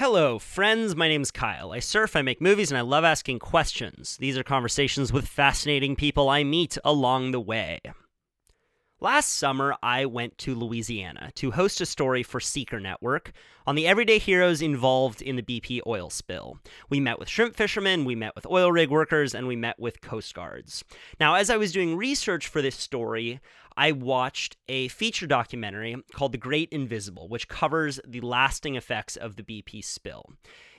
Hello, friends. My name's Kyle. I surf, I make movies, and I love asking questions. These are conversations with fascinating people I meet along the way. Last summer, I went to Louisiana to host a story for Seeker Network on the everyday heroes involved in the BP oil spill. We met with shrimp fishermen, we met with oil rig workers, and we met with Coast Guards. Now, as I was doing research for this story, I watched a feature documentary called The Great Invisible, which covers the lasting effects of the BP spill.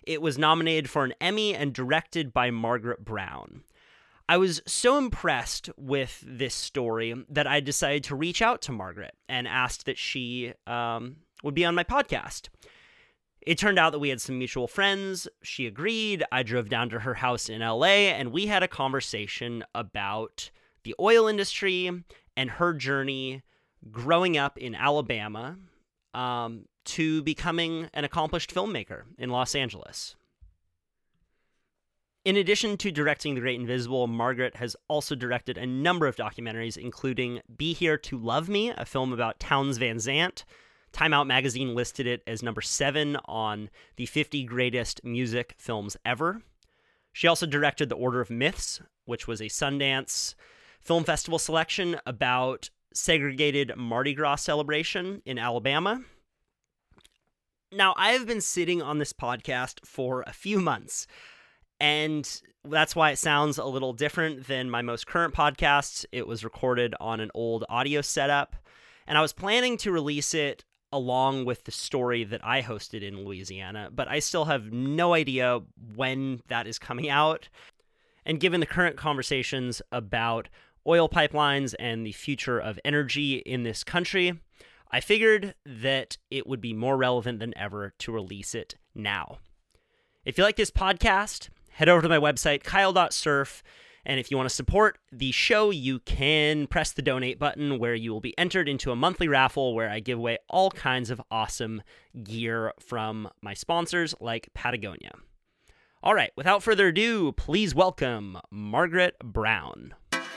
It was nominated for an Emmy and directed by Margaret Brown. I was so impressed with this story that I decided to reach out to Margaret and asked that she um, would be on my podcast. It turned out that we had some mutual friends. She agreed. I drove down to her house in LA and we had a conversation about the oil industry and her journey growing up in Alabama um, to becoming an accomplished filmmaker in Los Angeles. In addition to directing The Great Invisible, Margaret has also directed a number of documentaries, including Be Here to Love Me, a film about Townes Van Zandt. Time Out magazine listed it as number seven on the 50 greatest music films ever. She also directed The Order of Myths, which was a Sundance Film Festival selection about segregated Mardi Gras celebration in Alabama. Now, I have been sitting on this podcast for a few months and that's why it sounds a little different than my most current podcasts. It was recorded on an old audio setup, and I was planning to release it along with the story that I hosted in Louisiana, but I still have no idea when that is coming out. And given the current conversations about oil pipelines and the future of energy in this country, I figured that it would be more relevant than ever to release it now. If you like this podcast, head over to my website, kyle.surf. And if you want to support the show, you can press the donate button where you will be entered into a monthly raffle where I give away all kinds of awesome gear from my sponsors like Patagonia. All right, without further ado, please welcome Margaret Brown.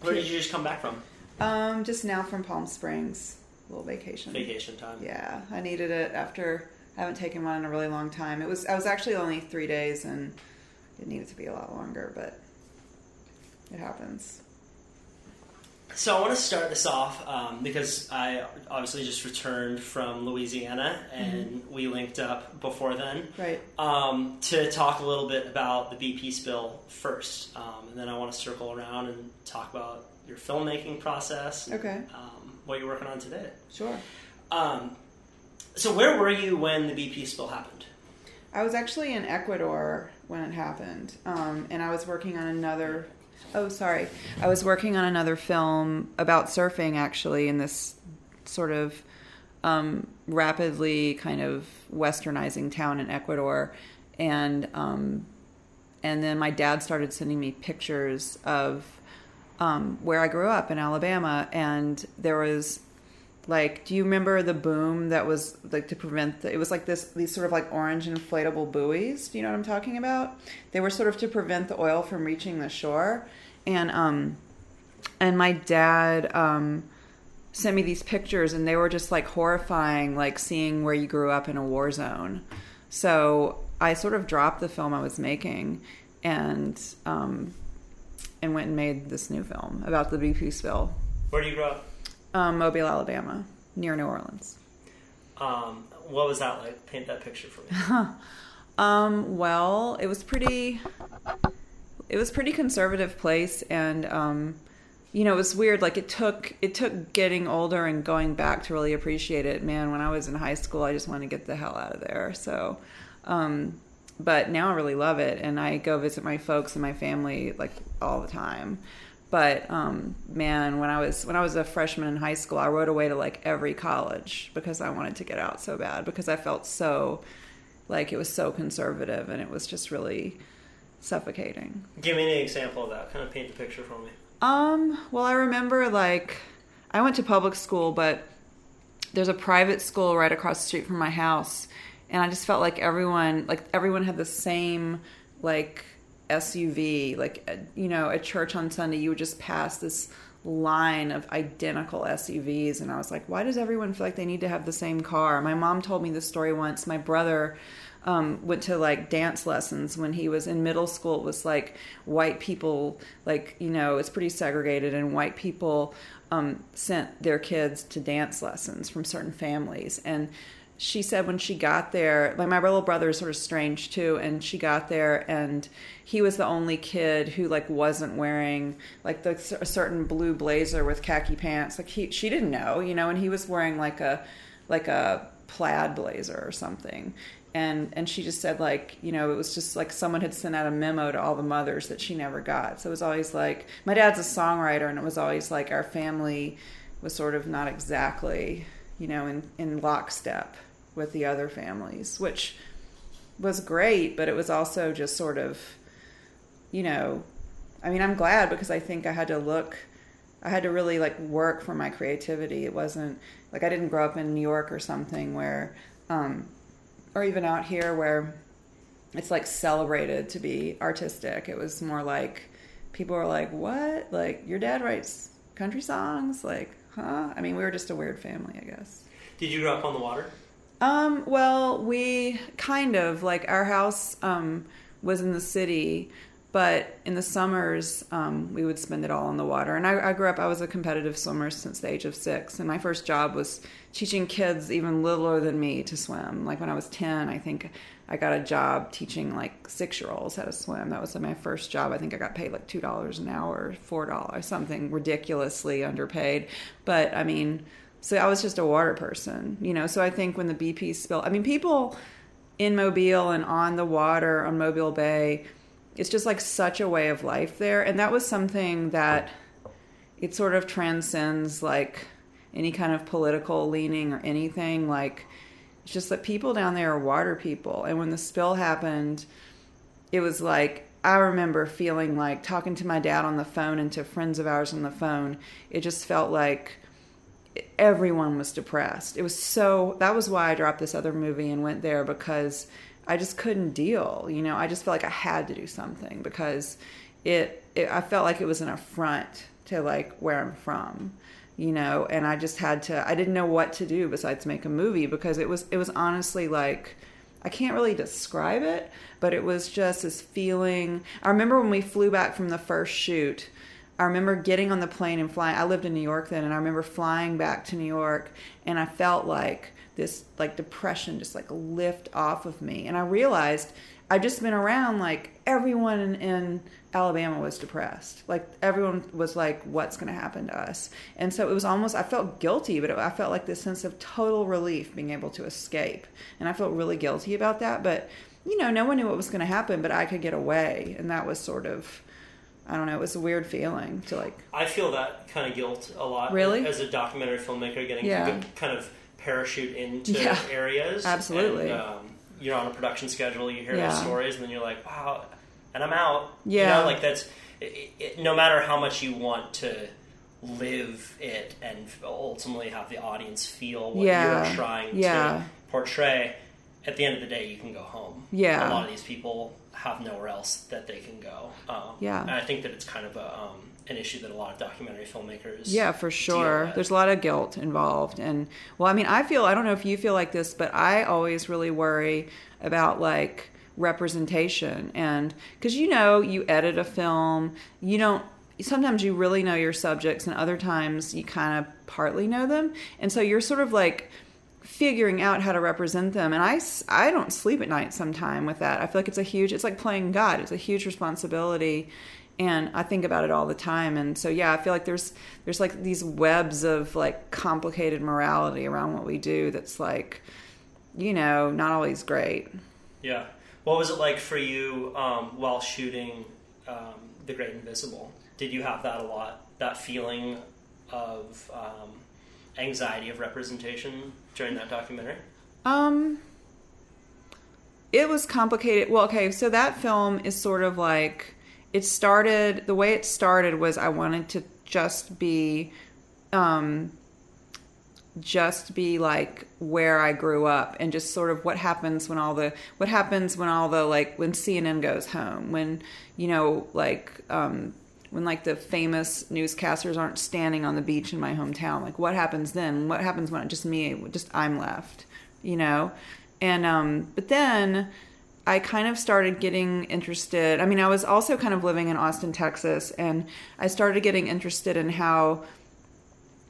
Where did you just come back from? Um, just now from Palm Springs, A little vacation. Vacation time. Yeah, I needed it after I haven't taken one in a really long time. It was I was actually only three days and it needed to be a lot longer, but it happens. So I want to start this off um, because I obviously just returned from Louisiana and we linked up before then. Right. Um, to talk a little bit about the BP spill first, um, and then I want to circle around and talk about your filmmaking process. and, Okay. Um, what you're working on today. Sure. Um, so where were you when the BP spill happened? I was actually in Ecuador when it happened, um, and I was working on another. Oh, sorry. I was working on another film about surfing, actually, in this sort of um, rapidly kind of westernizing town in Ecuador, and um, and then my dad started sending me pictures of um, where I grew up in Alabama, and there was like do you remember the boom that was like to prevent the, it was like this these sort of like orange inflatable buoys do you know what i'm talking about? They were sort of to prevent the oil from reaching the shore. And um and my dad um sent me these pictures and they were just like horrifying like seeing where you grew up in a war zone. So i sort of dropped the film i was making and um and went and made this new film about the bp spill. Where do you grow up? Um, Mobile, Alabama, near New Orleans. Um, what was that like? Paint that picture for me. Um, well, it was pretty. It was pretty conservative place, and um, you know, it was weird. Like it took it took getting older and going back to really appreciate it. Man, when I was in high school, I just wanted to get the hell out of there. So, um, but now I really love it, and I go visit my folks and my family like all the time. But um, man, when I was when I was a freshman in high school, I rode away to like every college because I wanted to get out so bad because I felt so like it was so conservative and it was just really suffocating. Give me an example of that. Kind of paint the picture for me. Um, well, I remember like I went to public school, but there's a private school right across the street from my house, and I just felt like everyone like everyone had the same like SUV, like uh, you know, at church on Sunday you would just pass this line of identical SUVs and I was like, why does everyone feel like they need to have the same car? My mom told me this story once. My brother um, went to like dance lessons when he was in middle school. It was like white people, like, you know, it's pretty segregated, and white people um, sent their kids to dance lessons from certain families. And she said when she got there, like my little brother is sort of strange too, and she got there and he was the only kid who like wasn't wearing like the, a certain blue blazer with khaki pants. Like he, she didn't know, you know, and he was wearing like a like a plaid blazer or something. And and she just said like you know it was just like someone had sent out a memo to all the mothers that she never got. So it was always like my dad's a songwriter, and it was always like our family was sort of not exactly you know in in lockstep with the other families, which was great, but it was also just sort of, you know, I mean, I'm glad because I think I had to look, I had to really like work for my creativity. It wasn't like I didn't grow up in New York or something where, um, or even out here where it's like celebrated to be artistic. It was more like people were like, what? Like, your dad writes country songs? Like, huh? I mean, we were just a weird family, I guess. Did you grow up on the water? Um, well, we kind of like our house um, was in the city, but in the summers um, we would spend it all on the water. And I, I, grew up; I was a competitive swimmer since the age of six, and my first job was teaching kids even littler than me to swim. Like when I was ten, I think I got a job teaching like six-year-olds how to swim. That was my first job. I think I got paid like two dollars an hour, four dollars, something ridiculously underpaid. But I mean so I was just a water person, you know. So I think when the BP spill, I mean, people in Mobile and on the water on Mobile Bay, it's just like such a way of life there. And that was something that it sort of transcends like any kind of political leaning or anything. Like, it's just that people down there are water people. And when the spill happened, it was like, I remember feeling like talking to my dad on the phone and to friends of ours on the phone. It just felt like everyone was depressed. It was so that was why I dropped this other movie and went there because I just couldn't deal. You know, I just felt like I had to do something because it, it I felt like it was an affront to like where I'm from you know and i just had to i didn't know what to do besides make a movie because it was it was honestly like i can't really describe it but it was just this feeling i remember when we flew back from the first shoot I remember getting on the plane and flying. I lived in New York then, and I remember flying back to New York, and I felt like this like depression just like lift off of me, and I realized I'd just been around like everyone in, in Alabama was depressed. Like everyone was like, "What's going to happen to us?" And so it was almost I felt guilty, but it, I felt like this sense of total relief being able to escape, and I felt really guilty about that. But you know, no one knew what was going to happen, but I could get away, and that was sort of I don't know. It was a weird feeling to like. I feel that kind of guilt a lot. Really, as a documentary filmmaker, getting yeah. kind of parachute into yeah. areas. Absolutely. And, um, you're on a production schedule. You hear yeah. those stories, and then you're like, "Wow!" And I'm out. Yeah. You know, like that's it, it, no matter how much you want to live it and ultimately have the audience feel what yeah. you're trying to portray. At the end of the day, you can go home. Yeah. A lot of these people have nowhere else that they can go. Um, yeah, and I think that it's kind of a, um, an issue that a lot of documentary filmmakers. Yeah, for sure. There's a lot of guilt involved, and well, I mean, I feel I don't know if you feel like this, but I always really worry about like representation and because you know you edit a film you don't sometimes you really know your subjects and other times you kind of partly know them and so you're sort of like figuring out how to represent them and i i don't sleep at night sometime with that. I feel like it's a huge it's like playing god. It's a huge responsibility and i think about it all the time. And so yeah i feel like there's there's like these webs of like complicated morality around what we do that's like you know not always great. Yeah. What was it like for you um, while shooting um, the great invisible? Did you have that a lot? That feeling of um, anxiety of representation during that documentary? Um, it was complicated. Well, okay, so that film is sort of like it started. The way it started was I wanted to just be, um, just be like where I grew up and just sort of what happens when all the what happens when all the like when CNN goes home when you know like um when like the famous newscasters aren't standing on the beach in my hometown like what happens then? What happens when just me just I'm left you know? And um but then I kind of started getting interested I mean I was also kind of living in Austin Texas and I started getting interested in how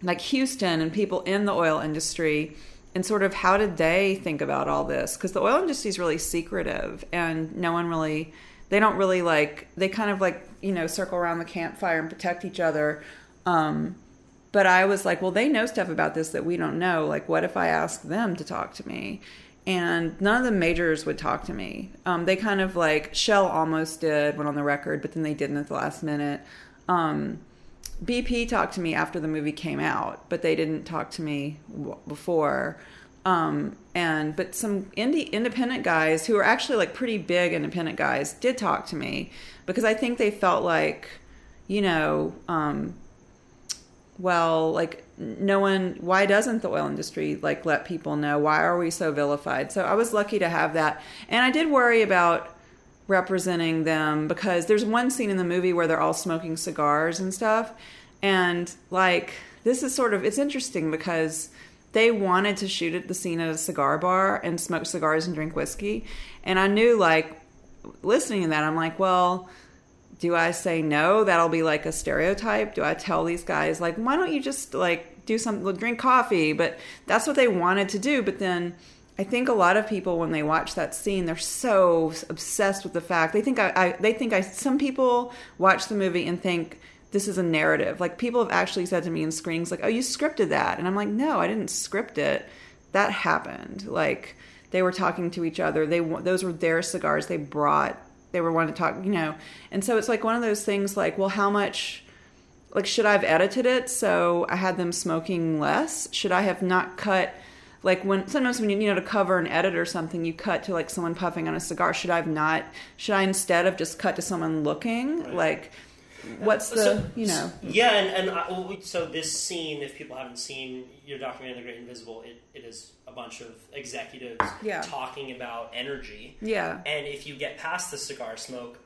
like Houston and people in the oil industry and sort of how did they think about all this? Because the oil industry is really secretive and no one really they don't really like they kind of like you know circle around the campfire and protect each other. Um, but i was like well they know stuff about this that we don't know. Like what if i ask them to talk to me? And none of the majors would talk to me. Um, they kind of like shell almost did went on the record but then they didn't at the last minute. Um, BP talked to me after the movie came out, but they didn't talk to me w- before. Um, and but some indie independent guys who are actually like pretty big independent guys did talk to me because I think they felt like, you know, um, well, like no one. Why doesn't the oil industry like let people know? Why are we so vilified? So I was lucky to have that, and I did worry about representing them because there's one scene in the movie where they're all smoking cigars and stuff and like this is sort of it's interesting because they wanted to shoot at the scene at a cigar bar and smoke cigars and drink whiskey and i knew like listening to that i'm like well do i say no that'll be like a stereotype do i tell these guys like why don't you just like do something drink coffee but that's what they wanted to do but then I think a lot of people when they watch that scene, they're so obsessed with the fact they think I, I, they think I. Some people watch the movie and think this is a narrative. Like people have actually said to me in screenings, like, "Oh, you scripted that," and I'm like, "No, I didn't script it. That happened. Like they were talking to each other. They those were their cigars. They brought. They were wanting to talk, you know. And so it's like one of those things. Like, well, how much? Like, should I have edited it so I had them smoking less? Should I have not cut? like when sometimes when you, you know to cover an edit or something you cut to like someone puffing on a cigar should i have not should i instead have just cut to someone looking right. like what's the so, you know yeah and, and uh, oh, I, so this scene if people haven't seen your documentary the great invisible it, it is a bunch of executives yeah. talking about energy yeah and if you get past the cigar smoke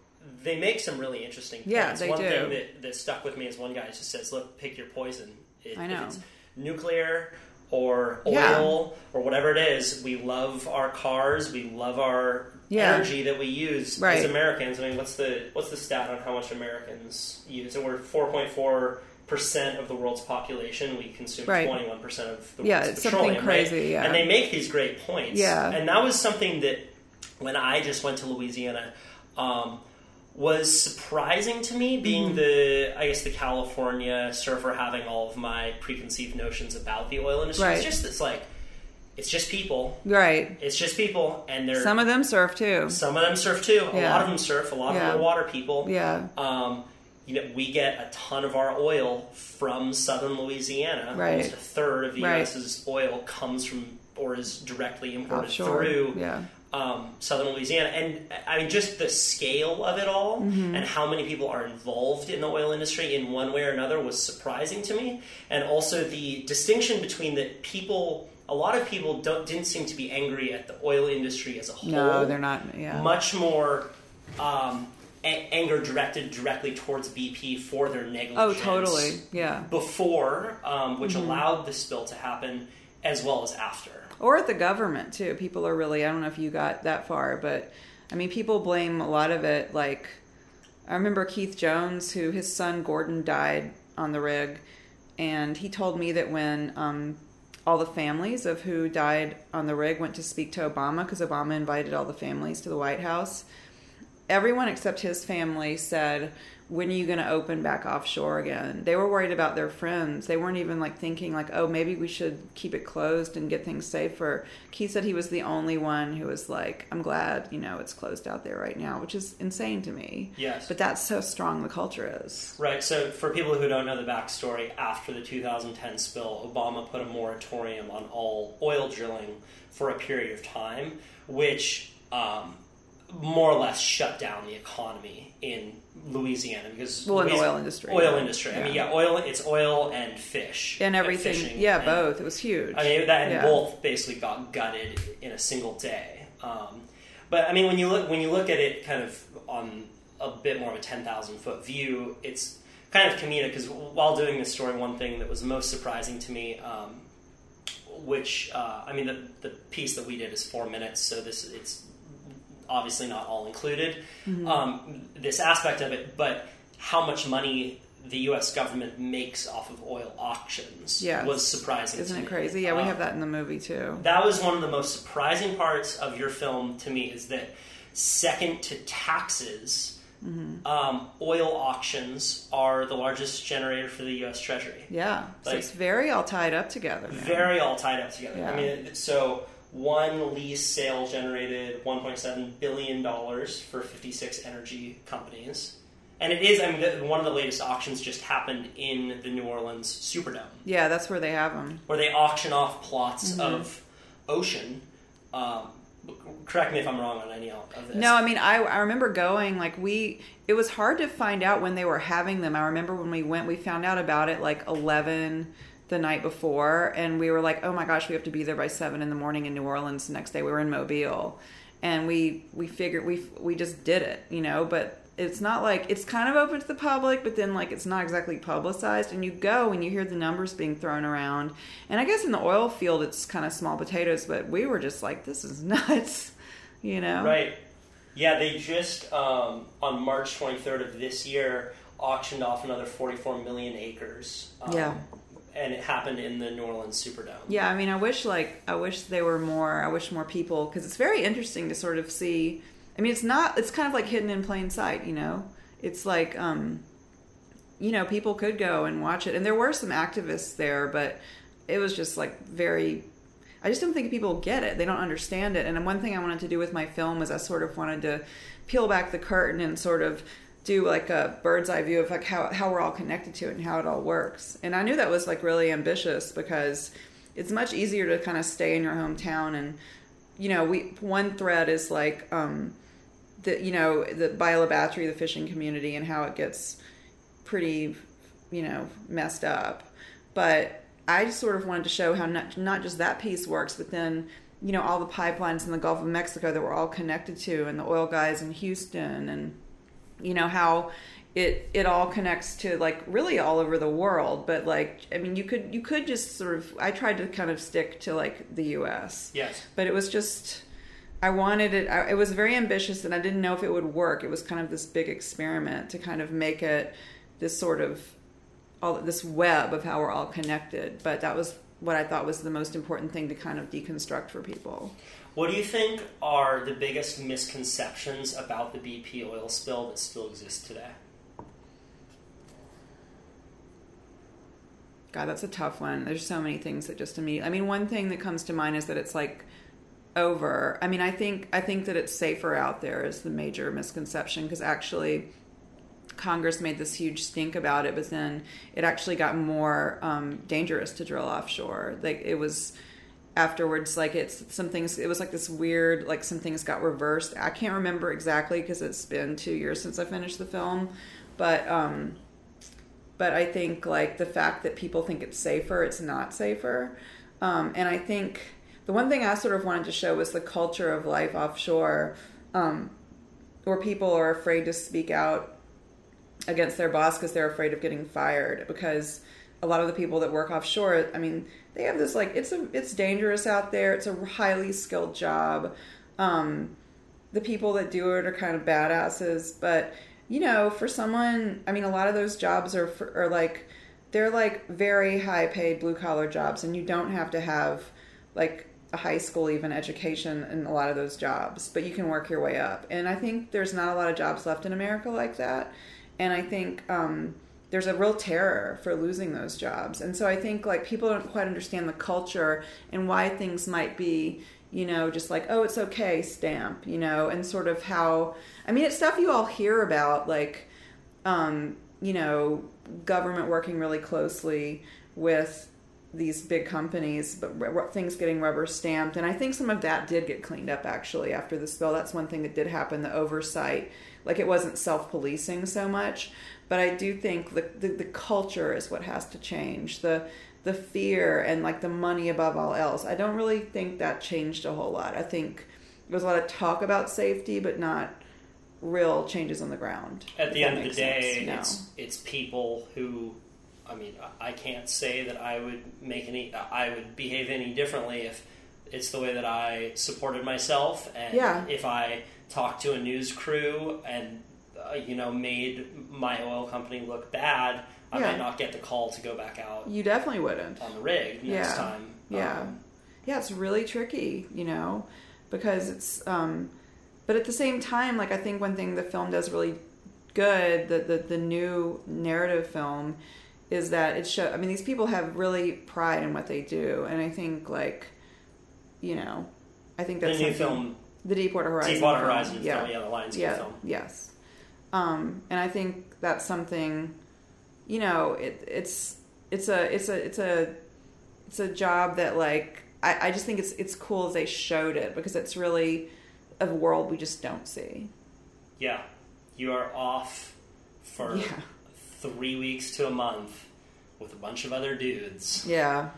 they make some really interesting points. Yeah, they one do. thing that, that stuck with me is one guy just says, "Look, pick your poison. It, I know. If it's nuclear or oil Yeah. or whatever it is. We love our cars. We love our Yeah. energy that we use Right. as Americans. I mean, what's the what's the stat on how much Americans use? And we're four point four percent of the world's population. We consume twenty one percent of the Yeah, world's it's something petroleum. right? crazy, yeah. and they make these great points. Yeah. and that was something that when I just went to Louisiana. Um, was surprising to me being Mm-hmm. the I guess the California surfer having all of my preconceived notions about the oil industry. Right. It's just it's like it's just people. right It's just people and they're some of them surf too some of them surf too. A lot of them surf, a lot of Yeah. them are water people. yeah Um, you know, we get a ton of our oil from southern Louisiana. Right. Almost a third of the Right. U.S.'s oil comes from or is directly imported offshore through yeah um, southern Louisiana, and I mean just the scale of it all, Mm-hmm. and how many people are involved in the oil industry in one way or another was surprising to me, and also the distinction between the people. A lot of people don't didn't seem to be angry at the oil industry as a whole. no they're not yeah Much more um, a- anger directed directly towards BP for their negligence. oh totally yeah Before, um, which Mm-hmm. allowed the spill to happen, as well as after. or at the government too. People are really I don't know if you got that far, but I mean people blame a lot of it like I remember Keith Jones who his son Gordon died on the rig and he told me that when um, all the families of who died on the rig went to speak to Obama because Obama invited all the families to the White House. Everyone except his family said when are you going to open back offshore again? They were worried about their friends. They weren't even like thinking like, oh, maybe we should keep it closed and get things safer. Keith said he was the only one who was like, I'm glad, you know, it's closed out there right now, which is insane to me. Yes. But that's so strong the culture is. Right. So, for people who don't know the backstory, after the 2010 spill, Obama put a moratorium on all oil drilling for a period of time, which um, more or less shut down the economy in Louisiana because Well, in the oil industry, Oil yeah. industry. I mean, Yeah. yeah, oil. It's oil and fish And everything. fishing yeah, and- both. It was huge. I mean, that and Yeah. both basically got gutted in a single day. Um, but I mean, when you look when you look at it, kind of on a bit more of a ten thousand foot view, it's kind of comedic because while doing this story, one thing that was most surprising to me, um, which uh, I mean, the the piece that we did is four minutes, so this it's obviously not all included. Mm-hmm. Um, this aspect of it, but how much money the U.S. government makes off of oil auctions Yes. was surprising. Isn't to it me. crazy? Yeah, we Uh, have that in the movie too. that was one of the most surprising parts of your film to me is that second to taxes, Mm-hmm. um, oil auctions are the largest generator for the U.S. Treasury. Yeah. So it's very all tied up together. man. Very all tied up together. Yeah. I mean, so one lease sale generated 1.7 billion dollars for 56 energy companies, and it is. I mean, one of the latest auctions just happened in the New Orleans Superdome. Yeah, that's where they have them. where they auction off plots Mm-hmm. of ocean. Um, correct me if I'm wrong on any of this. No, I mean, I, I remember going, like, we, it was hard to find out when they were having them. I remember when we went, we found out about it like 11 the night before, and we were like, oh my gosh, we have to be there by 7 in the morning in New Orleans the next day. We were in Mobile. And we, we figured, we, we just did it, you know, but it's not like, it's kind of open to the public, but then, like, it's not exactly publicized. And you go and you hear the numbers being thrown around. And I guess in the oil field, it's kind of small potatoes, but we were just like, this is nuts, you know? Right. Yeah, they just um, on March 23rd of this year auctioned off another 44 million acres. Um, Yeah. And it happened in the New Orleans Superdome. Yeah, I mean, I wish like I wish they were more. I wish more people because it's very interesting to sort of see. I mean, it's not. It's kind of like hidden in plain sight. You know, it's like um, you know, people could go and watch it, and there were some activists there, but it was just like very. I just don't think people get it. They don't understand it. And one thing I wanted to do with my film was I sort of wanted to peel back the curtain and sort of do like a bird's eye view of like how, how we're all connected to it and how it all works. And I knew that was like really ambitious because it's much easier to kind of stay in your hometown and you know, we one thread is like um the you know, the Bayou La Batre fishing community and how it gets pretty, you know, messed up. But I just sort of wanted to show how not, not just that piece works, but then, you know, all the pipelines in the Gulf of Mexico that we're all connected to, and the oil guys in Houston, and, you know, how it it all connects to like really all over the world. But like, I mean, you could you could just sort of I tried to kind of stick to like the U.S. Yes. but it was just I wanted it. I, it was very ambitious, and I didn't know if it would work. It was kind of this big experiment to kind of make it this sort of all this web of how we're all connected. But that was what I thought was the most important thing to kind of deconstruct for people. What do you think are the biggest misconceptions about the BP oil spill that still exist today? God, that's a tough one. There's so many things that just immediately. I mean, one thing that comes to mind is that it's like over. I mean, I think I think that it's safer out there is the major misconception because actually Congress made this huge stink about it, but then it actually got more um, dangerous to drill offshore. Like it was afterwards, like it's some things. It was like this weird, like some things got reversed. I can't remember exactly because it's been two years since I finished the film, but um, but I think like the fact that people think it's safer, it's not safer. Um, and I think the one thing I sort of wanted to show was the culture of life offshore, um, where people are afraid to speak out against their boss because they're afraid of getting fired. Because a lot of the people that work offshore, I mean, they have this like it's a it's dangerous out there. It's a highly skilled job. Um, the people that do it are kind of badasses, but you know, for someone, I mean, a lot of those jobs are for, are like they're like very high paid blue collar jobs, and you don't have to have like a high school even education in a lot of those jobs, but you can work your way up. And I think there's not a lot of jobs left in America like that. and I think um, there's a real terror for losing those jobs. And so I think like people don't quite understand the culture and why things might be, you know, just like oh it's okay stamp, you know, and sort of how I mean it's stuff you all hear about like um, you know, government working really closely with these big companies, but things getting rubber stamped. And I think some of that did get cleaned up actually after the spill. That's one thing that did happen the oversight. Like it wasn't self policing so much. But I do think the, the, the culture is what has to change. The the fear and like the money above all else. I don't really think that changed a whole lot. I think there was a lot of talk about safety, but not real changes on the ground. At the end of the day, sense. it's it's people who, I mean, I I can't say that I would make any, I would behave any differently if it's the way that I supported myself, and Yeah. if I talked to a news crew and uh, you know made my oil company look bad, I Yeah. might not get the call to go back out you definitely wouldn't. on the rig next Yeah. time. Yeah. Um, yeah, it's really tricky, you know, because it's um but at the same time, like I think one thing the film does really good, the the, the new narrative film is that it show I mean these people have really pride in what they do and I think like you know, I think the that's new something- film, the Deepwater Horizon Deepwater film. Horizon yeah. film, yeah, the Lionsgate yeah, film. Yes. Um, and I think that's something, you know, it, it's it's a it's a it's a it's a job that like I, I just think it's it's cool as they showed it because it's really a world we just don't see. Yeah, you are off for Yeah. three weeks to a month with a bunch of other dudes. Yeah.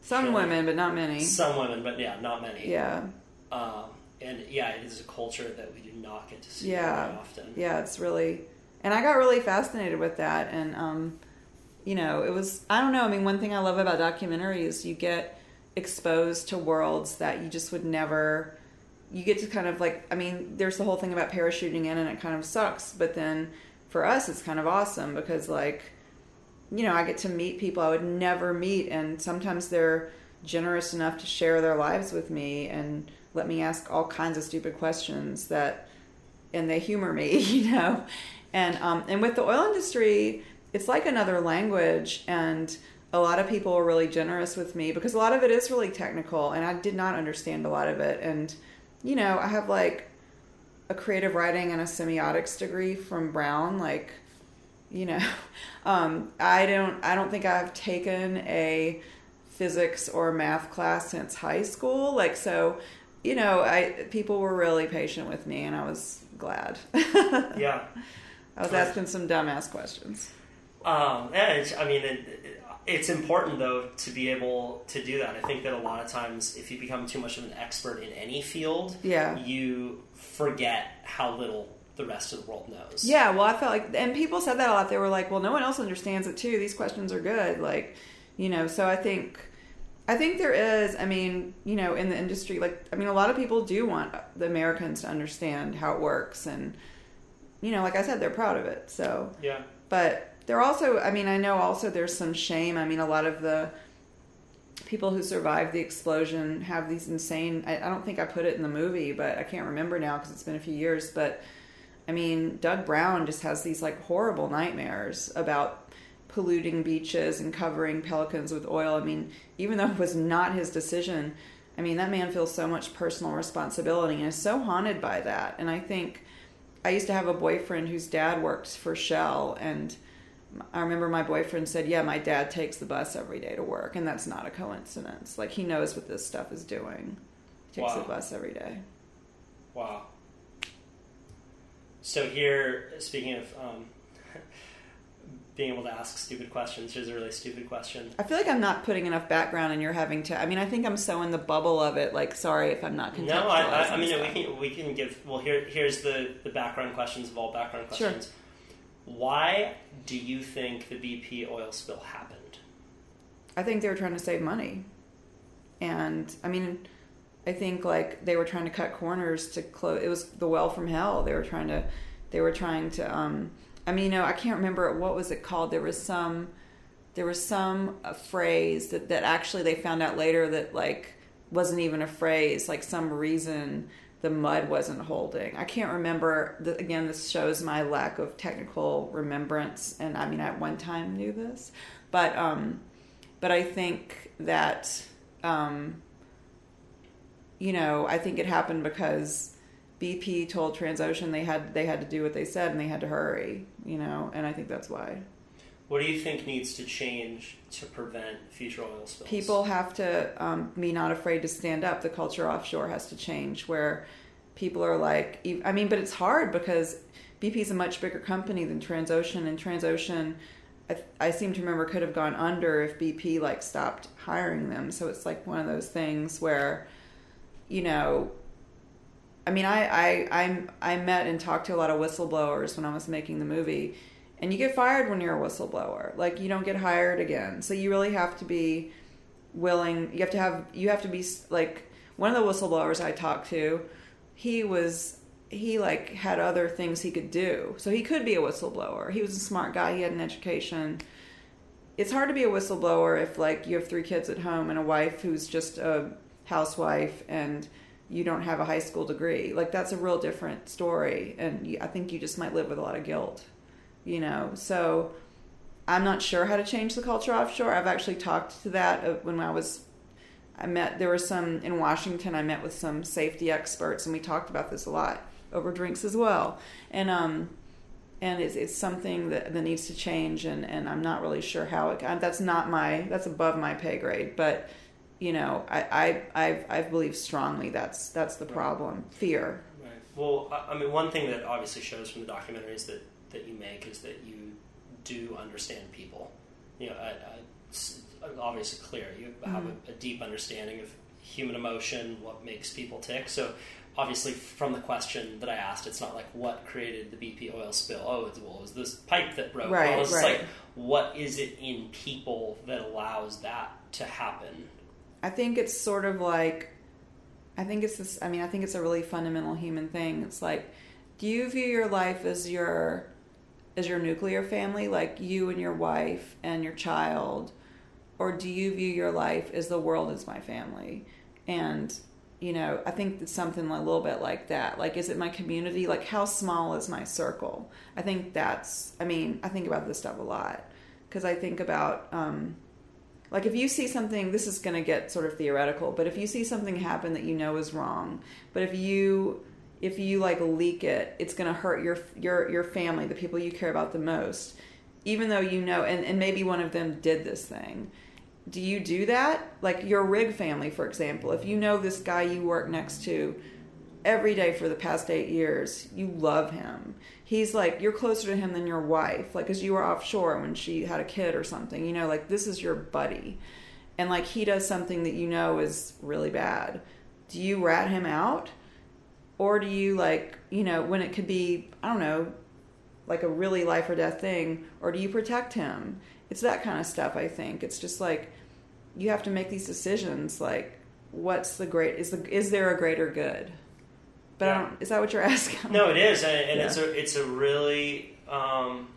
Some women, but not many. Some women, but yeah, not many. Yeah. Um, and yeah, it is a culture that we do not get to see Yeah. very often. Yeah, it's really, and I got really fascinated with that. And, um, you know, it was, I don't know. I mean, one thing I love about documentaries you get exposed to worlds that you just would never, you get to kind of like, I mean, there's the whole thing about parachuting in and it kind of sucks. But then for us, it's kind of awesome because, like, you know, I get to meet people I would never meet. And sometimes they're generous enough to share their lives with me and let me ask all kinds of stupid questions that and they humor me, you know. And um, and with the oil industry, it's like another language, and a lot of people were really generous with me because a lot of it is really technical, and I did not understand a lot of it. And you know, I have like a creative writing and a semiotics degree from Brown, like you know, um, I don't I don't think I've taken a physics or math class since high school, like so. You know, I people were really patient with me, and I was glad. Yeah. I was asking some dumbass questions. Um, yeah, I mean, it, it- it's important though to be able to do that. I think that a lot of times, if you become too much of an expert in any field, Yeah. you forget how little the rest of the world knows. Yeah, well, I felt like, and people said that a lot. They were like, "Well, no one else understands it too. These questions are good." Like, you know. So I think, I think there is. I mean, you know, in the industry, like, I mean, a lot of people do want the Americans to understand how it works, and you know, like I said, they're proud of it. So, Yeah. but they're also. I mean, I know also there's some shame. I mean, a lot of the people who survived the explosion have these insane. I, I don't think I put it in the movie, but I can't remember now because it's been a few years. But I mean, Doug Brown just has these like horrible nightmares about polluting beaches and covering pelicans with oil. I mean, even though it was not his decision, I mean, that man feels so much personal responsibility and is so haunted by that. And I think I used to have a boyfriend whose dad worked for Shell and I remember my boyfriend said, "Yeah, my dad takes the bus every day to work, and that's not a coincidence. Like he knows what this stuff is doing. He takes Wow. the bus every day." Wow. So here, speaking of um, being able to ask stupid questions, which is a really stupid question. I feel like I'm not putting enough background, and you're having to. I mean, I think I'm so in the bubble of it. Like, sorry if I'm not. No, I, I, I mean stuff. we can we can give. Well, here here's the the background questions of all background questions. Sure. questions. Why do you think the BP oil spill happened? I think they were trying to save money. And I mean, I think like they were trying to cut corners to close. It was the well from hell. They were trying to, they were trying to. um I mean, you know, I can't remember what was it called. There was some, there was some uh, phrase that that actually they found out later that like wasn't even a phrase. Like some reason the mud wasn't holding. I can't remember. The, again, this shows my lack of technical remembrance, and I mean, I at one time knew this, but um, but I think that um, you know, I think it happened because BP told Transocean they had they had to do what they said and they had to hurry, you know, and I think that's why. What do you think needs to change to prevent future oil spills? People have to um, be not afraid to stand up. The culture offshore has to change where people are like, I mean, but it's hard because BP is a much bigger company than Transocean, and Transocean, I, I seem to remember, could have gone under if BP like stopped hiring them. So it's like one of those things where, you know, I mean, I, I, I, I met and talked to a lot of whistleblowers when I was making the movie, and you get fired when you're a whistleblower. Like you don't get hired again. So you really have to be willing. You have to have. You have to be like one of the whistleblowers I talked to. He was he like had other things he could do, so he could be a whistleblower. He was a smart guy. He had an education. It's hard to be a whistleblower if like you have three kids at home and a wife who's just a housewife and you don't have a high school degree. Like that's a real different story, and I think you just might live with a lot of guilt, you know. So I'm not sure how to change the culture offshore. I've actually talked to that uh, when I was. I met there were some in Washington. I met with some safety experts, and we talked about this a lot over drinks as well. And um, and it's, it's something that, that needs to change, and, and I'm not really sure how it. That's not my that's above my pay grade, but you know, I I I, I believe strongly that's that's the problem. Fear. Right. Well, I I mean, one thing that obviously shows from the documentaries that, that you make is that you do understand people. You know, I, I, it's obviously clear. You have a, mm-hmm. a deep understanding of human emotion, what makes people tick. So, obviously, from the question that I asked, it's not like what created the BP oil spill. Oh, it's, well, it was this pipe that broke. Right, Well, it's right. like, what is it in people that allows that to happen? I think it's sort of like, I think it's this. I mean, I think it's a really fundamental human thing. It's like, do you view your life as your as your nuclear family, like you and your wife and your child, or do you view your life as the world is my family? And you know, I think it's something a little bit like that. Like, is it my community? Like, how small is my circle? I think that's. I mean, I think about this stuff a lot because I think about. Um, like if you see something this is going to get sort of theoretical but if you see something happen that you know is wrong but if you if you like leak it it's going to hurt your your your family the people you care about the most even though you know and, and maybe one of them did this thing. Do you do that? Like your rig family for example if you know this guy you work next to every day for the past eight years you love him he's like you're closer to him than your wife like because you were offshore when she had a kid or something you know like this is your buddy. And like he does something that you know is really bad. Do you rat him out? Or do you like you know when it could be i don't know like a really life or death thing or do you protect him? It's that kind of stuff i think. It's just like you have to make these decisions like what's the great is the is there a greater good but I Yeah. don't, is that what you're asking No, it is, and, and Yeah. it's a it's a really um,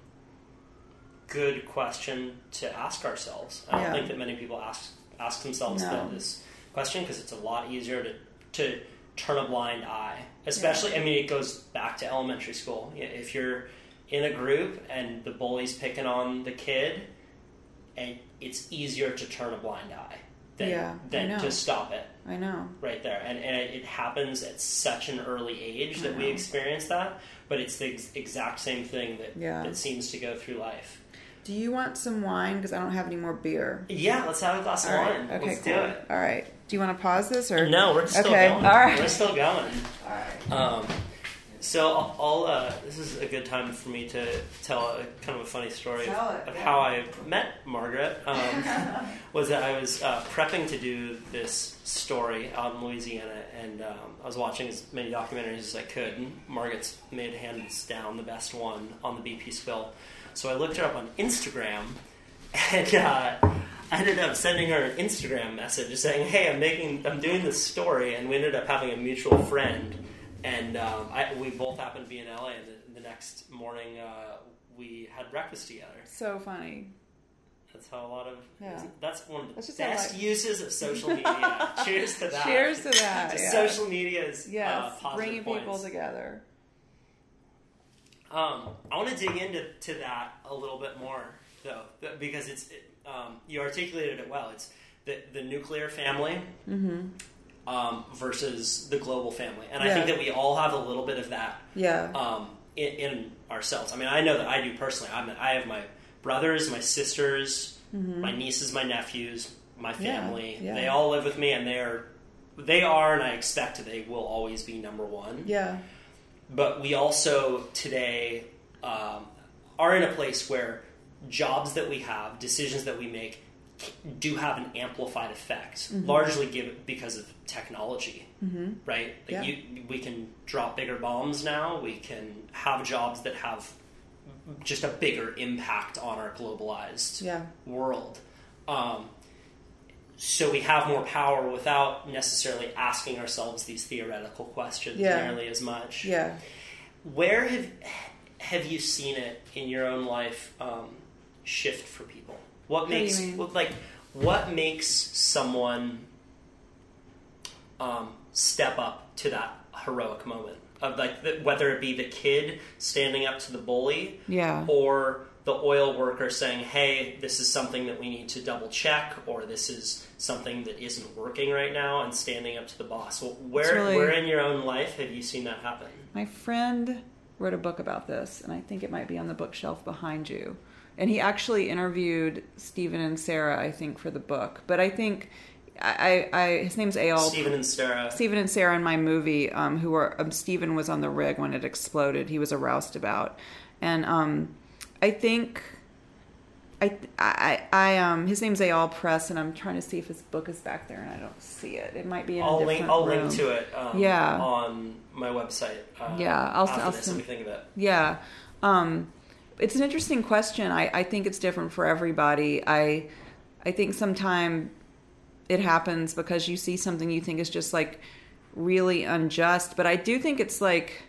good question to ask ourselves. I don't think that many people ask ask themselves No. this question because it's a lot easier to to turn a blind eye. Especially, I mean, it goes back to elementary school. If you're in a group and the bully's picking on the kid, and it's easier to turn a blind eye than Yeah, than to stop it. I know. Right there. And, and it happens at such an early age that we experience that but it's the ex- exact same thing that, Yeah. that seems to go through life. Do you want some wine? Because i don't have any more beer. Yeah let's have a glass of all right. wine. Okay let's cool. do it. All right. Do you want to pause this or? No we're still okay. going. All right. We're still going. All right. Um, so I'll, I'll uh, this is a good time for me to tell a kind of a funny story of, it, of yeah. how I met Margaret. Um, was that I was uh, prepping to do this story out in Louisiana, and um, I was watching as many documentaries as I could. And Margaret's made hands down the best one on the BP spill. So I looked her up on Instagram, and uh, I ended up sending her an Instagram message saying, "Hey, I'm making, I'm doing this story," and we ended up having a mutual friend, and um, I, we both happened to be in LA. And the, the next morning, uh, we had breakfast together. so funny That's how a lot of Yeah. that's one of the best uses of social media. Cheers to that. Cheers to that, To yeah. Social media's Yes, uh, bringing points. people together. Um, I want to dig into to that a little bit more, though, because it's it, um, you articulated it well. It's the the nuclear family um, versus the global family, and I Mm-hmm. Think that we all have a little bit of that Yeah. um, in, in ourselves. I mean, I know that I do personally. I'm, I have my brothers, my sisters, my nieces, my nephews, my Mm-hmm. Yeah, family. yeah. They all live with me, and they're they are, and I expect they will always be number one yeah. but we also today um, are in a place where jobs that we have, decisions that we make, do have an amplified effect, Mm-hmm. largely given because of technology, right? Like Yeah. you, we can drop bigger bombs now. We can have jobs that have just a bigger impact on our globalized Yeah. world. Um, so we have more power without necessarily asking ourselves these theoretical questions Yeah. nearly as much. Yeah. Where have have you seen it in your own life um, shift for people? What makes what, like what makes someone um, step up to that heroic moment of like the, whether it be the kid standing up to the bully Yeah. or the oil worker saying, "Hey, this is something that we need to double check," or "This is something that isn't working right now," and standing up to the boss. Well, where really- where in your own life have you seen that happen? My friend wrote a book about this, and I think it might be on the bookshelf behind you. And he actually interviewed Stephen and Sarah, I think, for the book. But I think I, I, I his name's Eyal. Stephen and Sarah. Stephen and Sarah in my movie, um, who were um, Stephen was on the rig when it exploded. He was a roustabout, and um, I think I, I, I, um, his name's Eyal Press, and I'm trying to see if his book is back there, and I don't see it. It might be in a I'll different link. I'll room. link to it. Um, Yeah. on my website. Uh, Yeah, I'll- I'll this, me think of it. Yeah. Um, it's an interesting question. I, I think it's different for everybody. I I think sometimes it happens because you see something you think is just like really unjust. But I do think it's like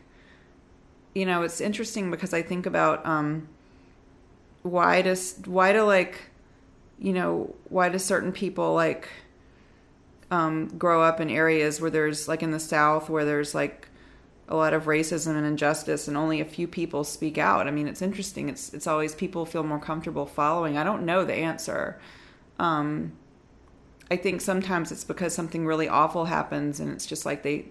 you know, it's interesting because I think about um why does why do like you know, why do certain people like um grow up in areas where there's like in the south where there's like a lot of racism and injustice and only a few people speak out. I mean, it's interesting. It's it's always people feel more comfortable following. I don't know the answer. Um I think sometimes it's because something really awful happens and it's just like they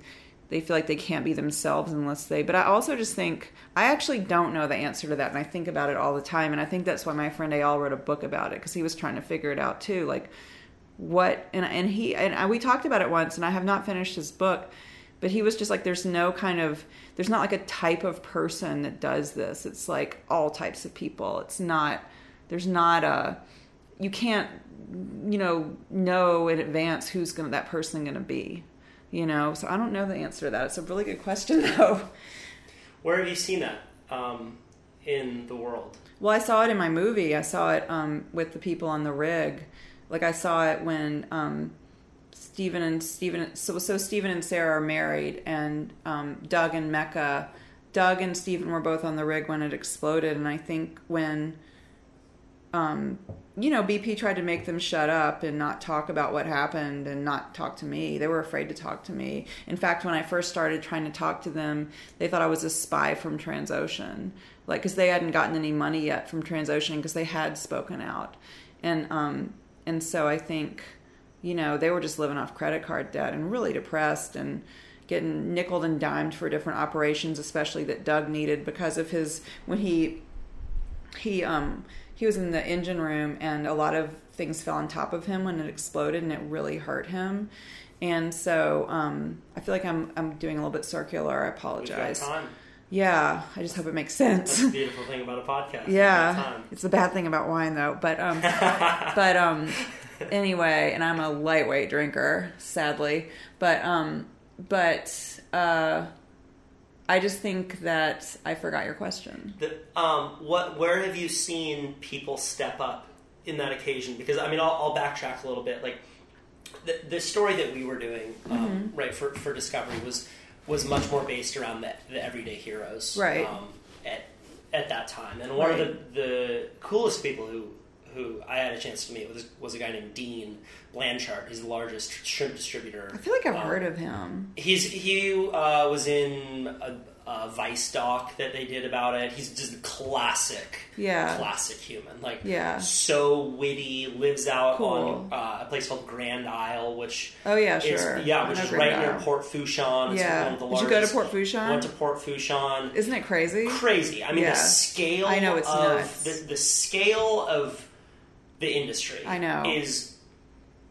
they feel like they can't be themselves unless they but I also just think I actually don't know the answer to that and I think about it all the time and I think that's why my friend Eyal wrote a book about it because he was trying to figure it out too like what and and he and I, we talked about it once and I have not finished his book but he was just like there's no kind of there's not like a type of person that does this it's like all types of people it's not there's not a you can't you know know in advance who's gonna that person gonna be you know so i don't know the answer to that it's a really good question though Where have you seen that um, in the world? Well, I saw it in my movie. I saw it um, with the people on the rig. Like I saw it when um, Stephen and Stephen. So so Stephen and Sarah are married, and um, Doug and Mecca. Doug and Stephen were both on the rig when it exploded, and I think when. Um, you know, BP tried to make them shut up and not talk about what happened and not talk to me. They were afraid to talk to me. In fact, when I first started trying to talk to them, they thought I was a spy from Transocean, like because they hadn't gotten any money yet from Transocean because they had spoken out, and um, and so I think, you know, they were just living off credit card debt and really depressed and getting nickled and dimed for different operations, especially that Doug needed because of his when he he um he was in the engine room and a lot of things fell on top of him when it exploded and it really hurt him. And so um i feel like i'm i'm doing a little bit circular. I apologize. yeah i just hope it makes That's sense the beautiful thing about a podcast. Yeah it's the bad thing about wine though but um but um anyway and i'm a lightweight drinker sadly but um but uh i just think that i forgot your question The, um, what? Where have you seen people step up in that occasion? Because I mean, I'll, I'll backtrack a little bit. Like the, the story that we were doing, um, Mm-hmm. right for, for Discovery was was much more based around the, the everyday heroes, Right. Um, at at that time, and one of the the coolest people who who I had a chance to meet was was a guy named Dean Blanchard. He's the largest shrimp distributor. I feel like I've um, heard of him. He's he uh, was in a, a Vice doc that they did about it. He's just a classic, Yeah. classic human. Like Yeah. so witty. Lives out Cool. on uh, a place called Grand Isle, which Oh yeah, is sure. yeah, which is Grand right near Port Fourchon. It's Yeah. one of the Did you go to largest- Port Fourchon? Went to Port Fourchon Isn't it crazy? crazy. I mean, Yeah. the scale I know, it's of nuts. The, the scale of the industry. I know. is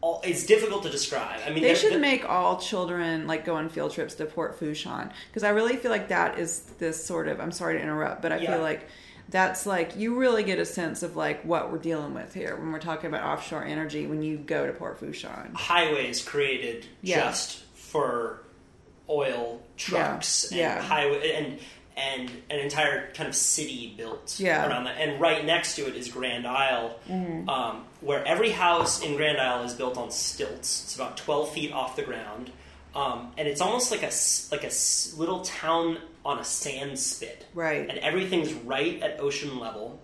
all, it's difficult to describe. I mean, They should make all children like go on field trips to Port Fourchon because I really feel like that is this sort of. I'm sorry to interrupt, but I Yeah. feel like that's like you really get a sense of like what we're dealing with here when we're talking about offshore energy when you go to Port Fourchon. highways created Yeah. just for oil trucks Yeah. and Yeah. highway and and an entire kind of city built Yeah. around that. And right next to it is Grand Isle, Mm-hmm. um, where every house in Grand Isle is built on stilts. It's about twelve feet off the ground, um, and it's almost like a like a little town on a sand spit. Right. and everything's right at ocean level,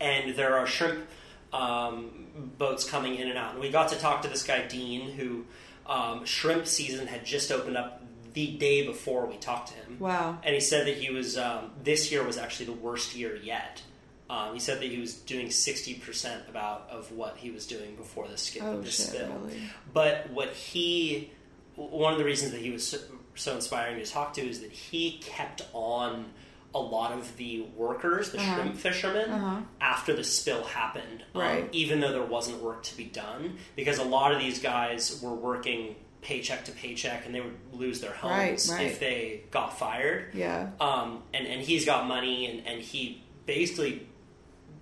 and there are shrimp um, boats coming in and out. And we got to talk to this guy Dean, who um, shrimp season had just opened up the day before we talked to him. Wow. And he said that he was um, this year was actually the worst year yet. Um, he said that he was doing sixty percent about of what he was doing before the skip Oh, of this shit, spill. really? But what he, one of the reasons that he was so, so inspiring to talk to is that he kept on a lot of the workers, the Uh-huh. shrimp fishermen, Uh-huh. after the spill happened. um, Right. even though there wasn't work to be done, because a lot of these guys were working paycheck to paycheck and they would lose their homes Right, right. if they got fired. Yeah. Um, and, and he's got money, and, and he basically,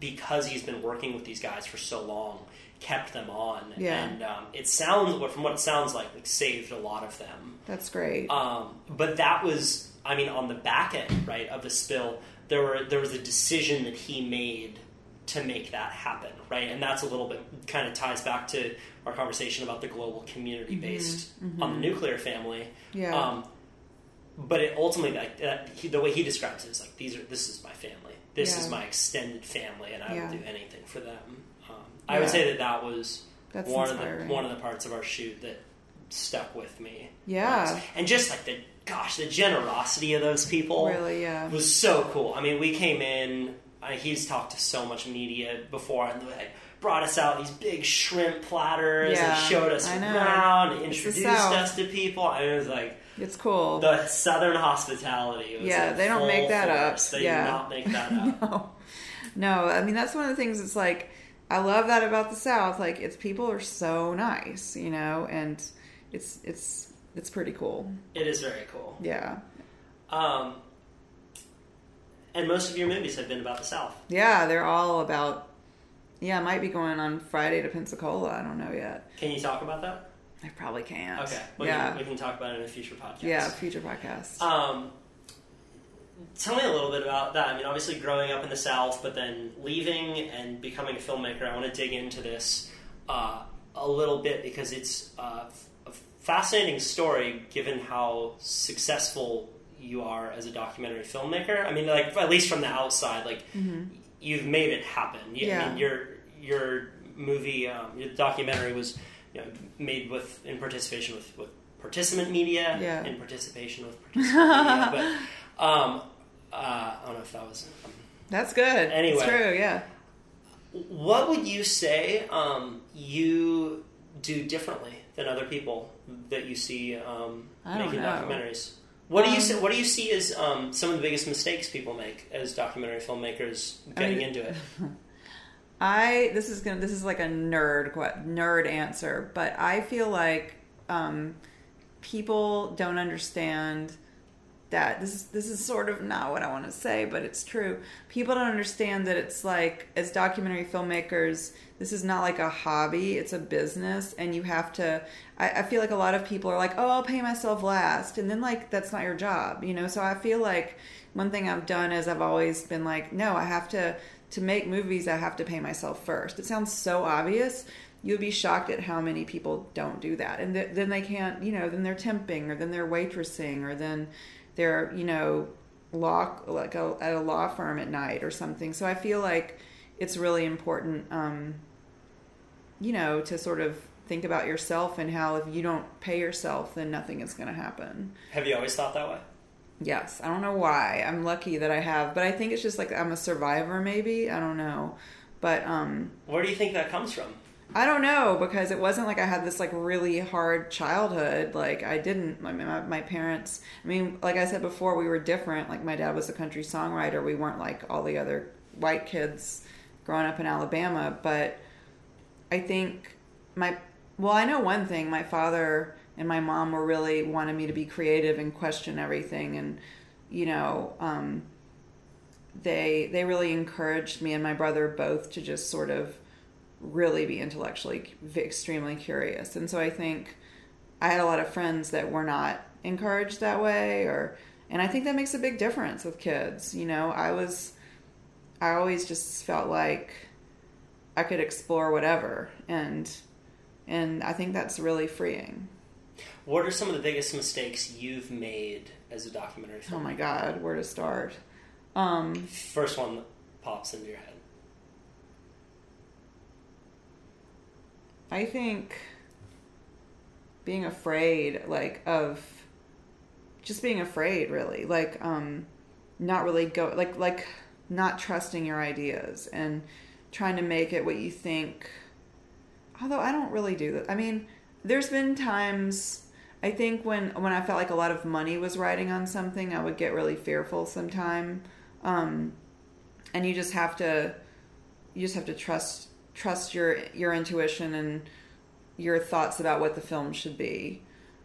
because he's been working with these guys for so long, kept them on. Yeah. And um, it sounds, from what it sounds like, like saved a lot of them. That's great. Um, but that was, I mean, on the back end, right, of the spill, there were there was a decision that he made to make that happen, right? And that's a little bit kind of ties back to our conversation about the global community based on the nuclear family. Mm-hmm. Yeah. Um, but it ultimately, like that, he, the way he describes it is like these are this is my family. This is my extended family, and I Yeah. will do anything for them. Um, I would say that that was That's one of the one of the parts of our shoot that stuck with me. Yeah. most. and just like the gosh, the generosity of those people Really, yeah. was so cool. I mean, we came in. I, he's talked to so much media before, and they brought us out these big shrimp platters Yeah, and showed us around, and introduced us to people. It was like, It's cool. the Southern hospitality. Was Yeah, in they don't make that up. They Yeah. do not make that up. no, no. I mean, that's one of the things. It's like I love that about the South. Like, it's people are so nice, you know, and it's it's it's pretty cool. It is very cool. Yeah, Um, and most of your movies have been about the South. yeah. They're all about. Yeah, I might be going on Friday to Pensacola. I don't know yet. Can you talk about that? I probably can't. Okay. We, yeah. can, we can talk about it in a future podcast. yeah. Future podcast. Um, tell me a little bit about that. I mean, obviously growing up in the South, but then leaving and becoming a filmmaker. I want to dig into this uh, a little bit because it's uh, a fascinating story given how successful you are as a documentary filmmaker. I mean, like at least from the outside, like you've made it happen. You, I Yeah. mean, your your movie, um, your documentary was you know, made with in participation with, with participant media, Yeah. in participation with participant media. But um, uh, I don't know if that was. Um, That's good. Anyway. it's true. Yeah. what would you say um, you do differently than other people that you see um, making know. documentaries? What do you Um, see, what do you see as um, some of the biggest mistakes people make as documentary filmmakers getting mean- into it? I this is gonna this is like a nerd nerd answer, but I feel like um, people don't understand that this is this is sort of not what I want to say, but it's true. People don't understand that it's like as documentary filmmakers, this is not like a hobby; it's a business, and you have to. I, I feel like a lot of people are like, "Oh, I'll pay myself last," and then like that's not your job, you know. So I feel like one thing I've done is I've always been like, "No, I have to." To make movies, I have to pay myself first. It sounds so obvious, you would be shocked at how many people don't do that and th- then they can't you know then they're temping or then they're waitressing or then they're you know law like a, at a law firm at night or something so i feel like it's really important, um, you know, to sort of think about yourself and how if you don't pay yourself, then nothing is going to happen. Have you always thought that way? Yes, I don't know why. I'm lucky that I have, but I think it's just like I'm a survivor. Maybe I don't know, but um, Where do you think that comes from? I don't know because it wasn't like I had this like really hard childhood. Like I didn't. Mean, my, my parents. I mean, like I said before, we were different. Like my dad was a country songwriter. We weren't like all the other white kids growing up in Alabama. But I think my well, I know one thing. My father and my mom were really wanted me to be creative and question everything, and you know, um, they they really encouraged me and my brother both to just sort of really be intellectually extremely curious. And so I think I had a lot of friends that were not encouraged that way or and I think that makes a big difference with kids. You know, I was I always just felt like I could explore whatever and and I think that's really freeing. What are some of the biggest mistakes you've made as a documentary Oh my god, where to start? Um First one pops into your head. I think being afraid, like of just being afraid, really, like um, not really go, like like not trusting your ideas and trying to make it what you think. Although I don't really do that. I mean, there's been times I think when when I felt like a lot of money was riding on something, I would get really fearful sometime. Um, and you just have to you just have to trust trust your your intuition and your thoughts about what the film should be.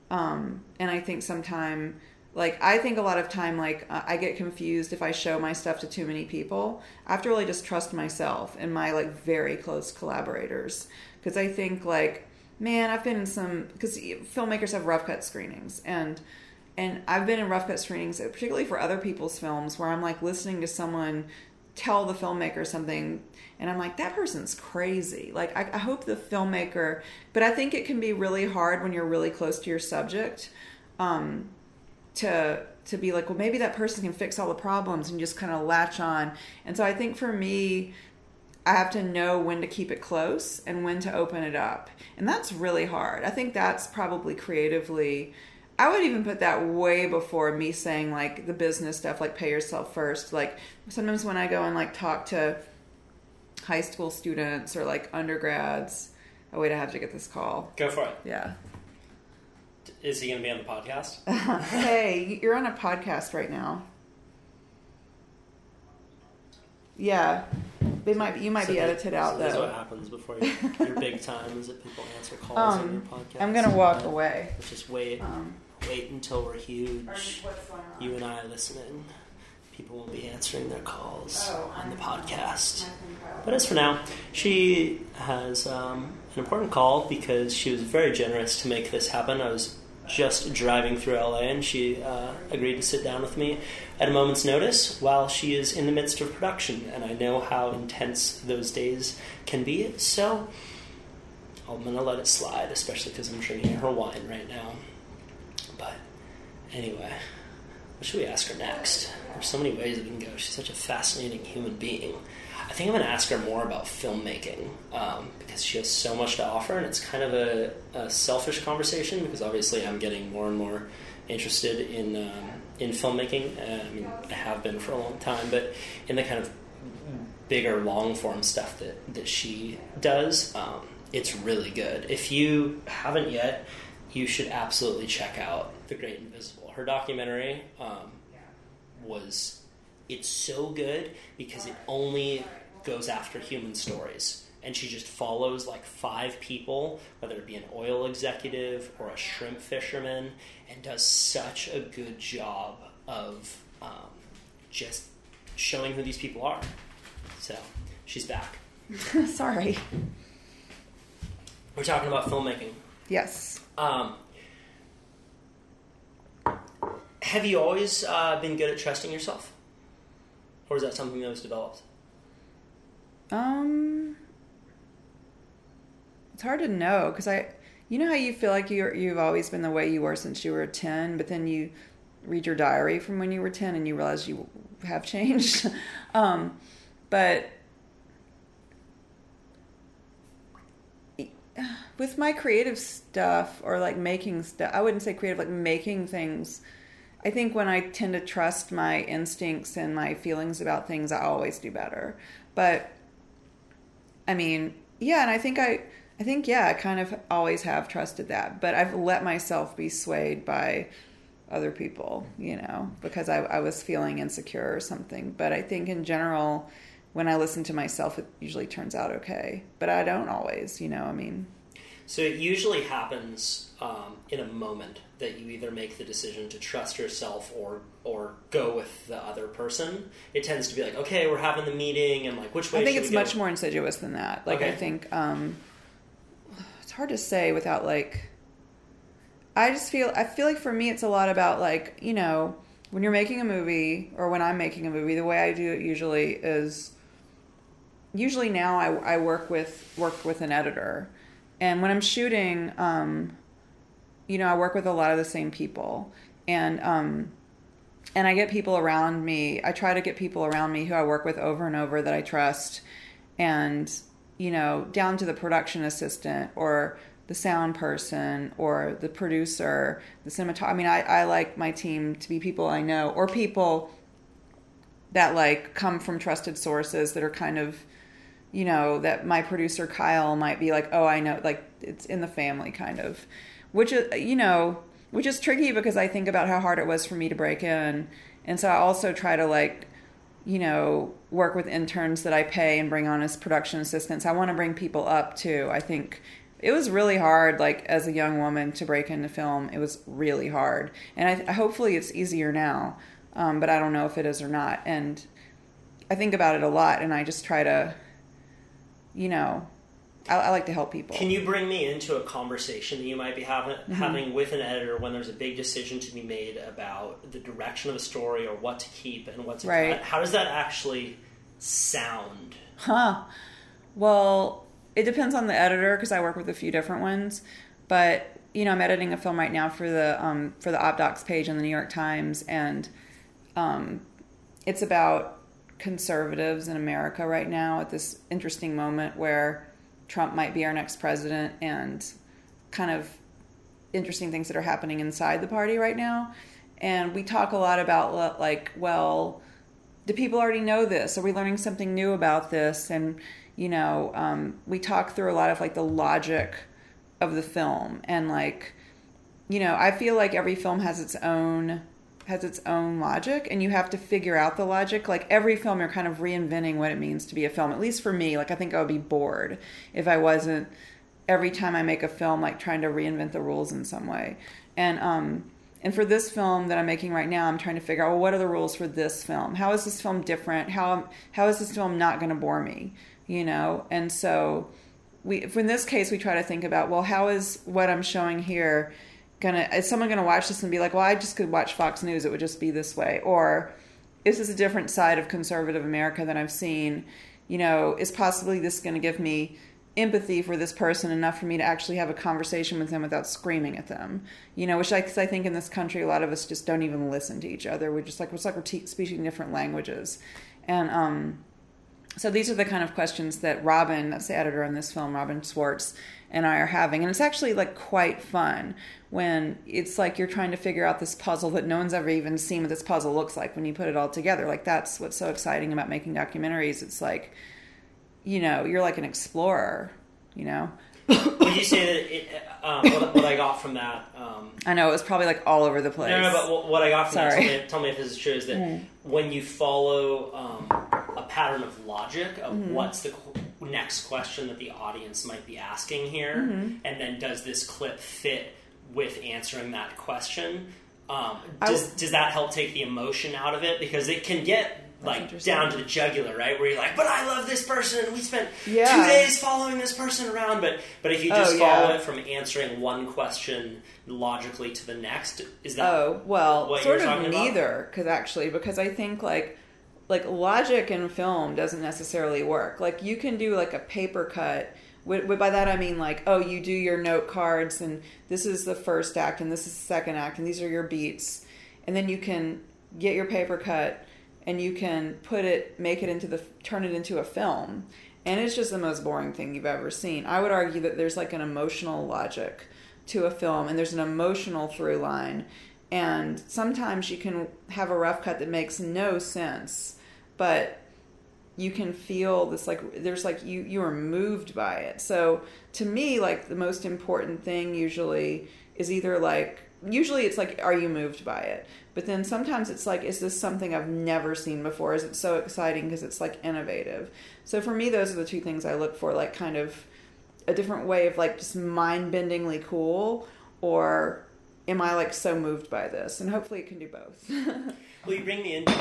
Um, and I think sometime, like I think a lot of time, like uh, I get confused if I show my stuff to too many people. I have to really just trust myself and my like very close collaborators because I think like man, I've been in some because filmmakers have rough cut screenings and and I've been in rough cut screenings, particularly for other people's films, where I'm like listening to someone tell the filmmaker something and i'm like that person's crazy. Like I, I, hope the filmmaker but i think it can be really hard when you're really close to your subject um, to to be like well maybe that person can fix all the problems and just kind of latch on. And so i think for me i have to know when to keep it close and when to open it up. And that's really hard. I think that's probably creatively I would even put that way before me saying like the business stuff, like pay yourself first. Like sometimes when I go and like talk to high school students or like undergrads, oh wait, I have to get this call. Go for it. Yeah. Is he going to be on the podcast? hey, you're on a podcast right now. Yeah, they might. You might So be that- edited out so That's what happens before your, your big time is that people answer calls on your Um, podcast. I'm gonna walk But away. Let's just wait. Um, Wait until we're huge. You and I are listening. People will be answering their calls Oh, on the podcast. But as for now, she has um, an important call because she was very generous to make this happen. I was just driving through LA and she uh, agreed to sit down with me at a moment's notice while she is in the midst of production. And I know how intense those days can be, so I'm going to let it slide, especially because I'm drinking her wine right now. But anyway, what should we ask her next? There's so many ways we can go. She's such a fascinating human being. I think I'm going to ask her more about filmmaking um, because she has so much to offer, and it's kind of a, a selfish conversation because obviously I'm getting more and more interested in um, in filmmaking. Uh, I mean, I have been for a long time, but in the kind of bigger long form stuff that that she does, um, it's really good. If you haven't yet, you should absolutely check out The Great Invisible. Her documentary um, was it's so good because it only goes after human stories. And she just follows like five people, whether it be an oil executive or a shrimp fisherman, and does such a good job of um, just showing who these people are. So she's back. Sorry. We're talking about filmmaking. Yes. Um, have you always uh, been good at trusting yourself, or is that something that was developed? Um, it's hard to know because I, you know how you feel like you you've always been the way you were since you were ten, but then you read your diary from when you were ten and you realize you have changed. um, but with my creative stuff or like making stuff, I wouldn't say creative, like making things. I think when I tend to trust my instincts and my feelings about things, I always do better. But I mean, yeah, and I think I, I think yeah, I kind of always have trusted that, but I've let myself be swayed by other people, you know, because I, I was feeling insecure or something. But I think in general, when I listen to myself, it usually turns out okay. But I don't always, you know. I mean, So it usually happens um, in a moment that you either make the decision to trust yourself or or go with the other person. It tends to be like, okay, we're having the meeting, and like, which way? I think it's much more insidious than that. Like I think um, it's hard to say without like. I just feel I feel like for me it's a lot about like you know when you're making a movie or when I'm making a movie the way I do it usually is usually now I, I work with work with an editor and when I'm shooting um, you know I work with a lot of the same people and um, and I get people around me. I try to get people around me who I work with over and over that I trust, and you know, down to the production assistant or the sound person or the producer, the cinematographer. I mean, I, I like my team to be people I know or people that like come from trusted sources that are kind of you know that my producer Kyle might be like oh I know like it's in the family kind of. Which is you know which is tricky because I think about how hard it was for me to break in. And so I also try to like you know work with interns that I pay and bring on as production assistants. I want to bring people up too. I think it was really hard like as a young woman to break into film. It was really hard. And I, hopefully it's easier now um, but I don't know if it is or not. And I think about it a lot and I just try to you know I, I like to help people Can you bring me into a conversation that you might be having Mm-hmm. having with an editor when there's a big decision to be made about the direction of a story or what to keep and what to Right. cut? How does that actually sound? Huh. Well, it depends on the editor because I work with a few different ones. But you know, I'm editing a film right now for the um, for the OpDocs page in the New York Times, and um, it's about conservatives in America right now at this interesting moment where Trump might be our next president, and kind of interesting things that are happening inside the party right now. And we talk a lot about like, well, do people already know this? Are we learning something new about this? And you know, um, we talk through a lot of like the logic of the film, and like, you know, I feel like every film has its own has its own logic, and you have to figure out the logic. Like every film, you're kind of reinventing what it means to be a film. At least for me, like I think I would be bored if I wasn't every time I make a film, like trying to reinvent the rules in some way. And um, and for this film that I'm making right now, I'm trying to figure out well, what are the rules for this film? How is this film different? How how is this film not going to bore me? You know, and so we in this case we try to think about well, how is what I'm showing here gonna is someone gonna watch this and be like, well, I just could watch Fox News, it would just be this way, or is this a different side of conservative America than I've seen? You know, is possibly this going to give me empathy for this person enough for me to actually have a conversation with them without screaming at them? You know, which I, I think in this country a lot of us just don't even listen to each other. We're just like it's like we're te- speaking different languages, and um, so these are the kind of questions that Robin, that's the editor on this film, Robin Swartz, and I are having. And it's actually like quite fun when it's like you're trying to figure out this puzzle that no one's ever even seen what this puzzle looks like when you put it all together. Like that's what's so exciting about making documentaries. It's like, you know, you're like an explorer, you know? Would you say that it, um, what, what I got from that? Um, I know it was probably like all over the place. no, no, but what- what I got from that, tell me, tell me if this is true, is that Mm. when you follow um, a pattern of logic of Mm-hmm. what's the next question that the audience might be asking here, Mm-hmm. and then does this clip fit with answering that question? Um, does, w- does that help take the emotion out of it? Because it can get like down to the jugular, right? Where you're like, "But I love this person. We spent Yeah. two days following this person around." But but if you just Oh, follow yeah. it from answering one question logically to the next, is that Oh well, what sort you're of neither. Because actually, because I think like like logic in film doesn't necessarily work. Like you can do like a paper cut. By that I mean like, oh, you do your note cards, and this is the first act, and this is the second act, and these are your beats, and then you can get your paper cut, and you can put it, make it into the, turn it into a film, and it's just the most boring thing you've ever seen. I would argue that there's like an emotional logic to a film, and there's an emotional through line, and sometimes you can have a rough cut that makes no sense, but you can feel this like there's like you you are moved by it. So to me like the most important thing usually is either like usually it's like are you moved by it? But then sometimes it's like is this something i've never seen before? Is it so exciting because it's like innovative? So for me those are the two things i look for like kind of a different way of like just mind-bendingly cool or am i like so moved by this? And hopefully it can do both Will you bring me into?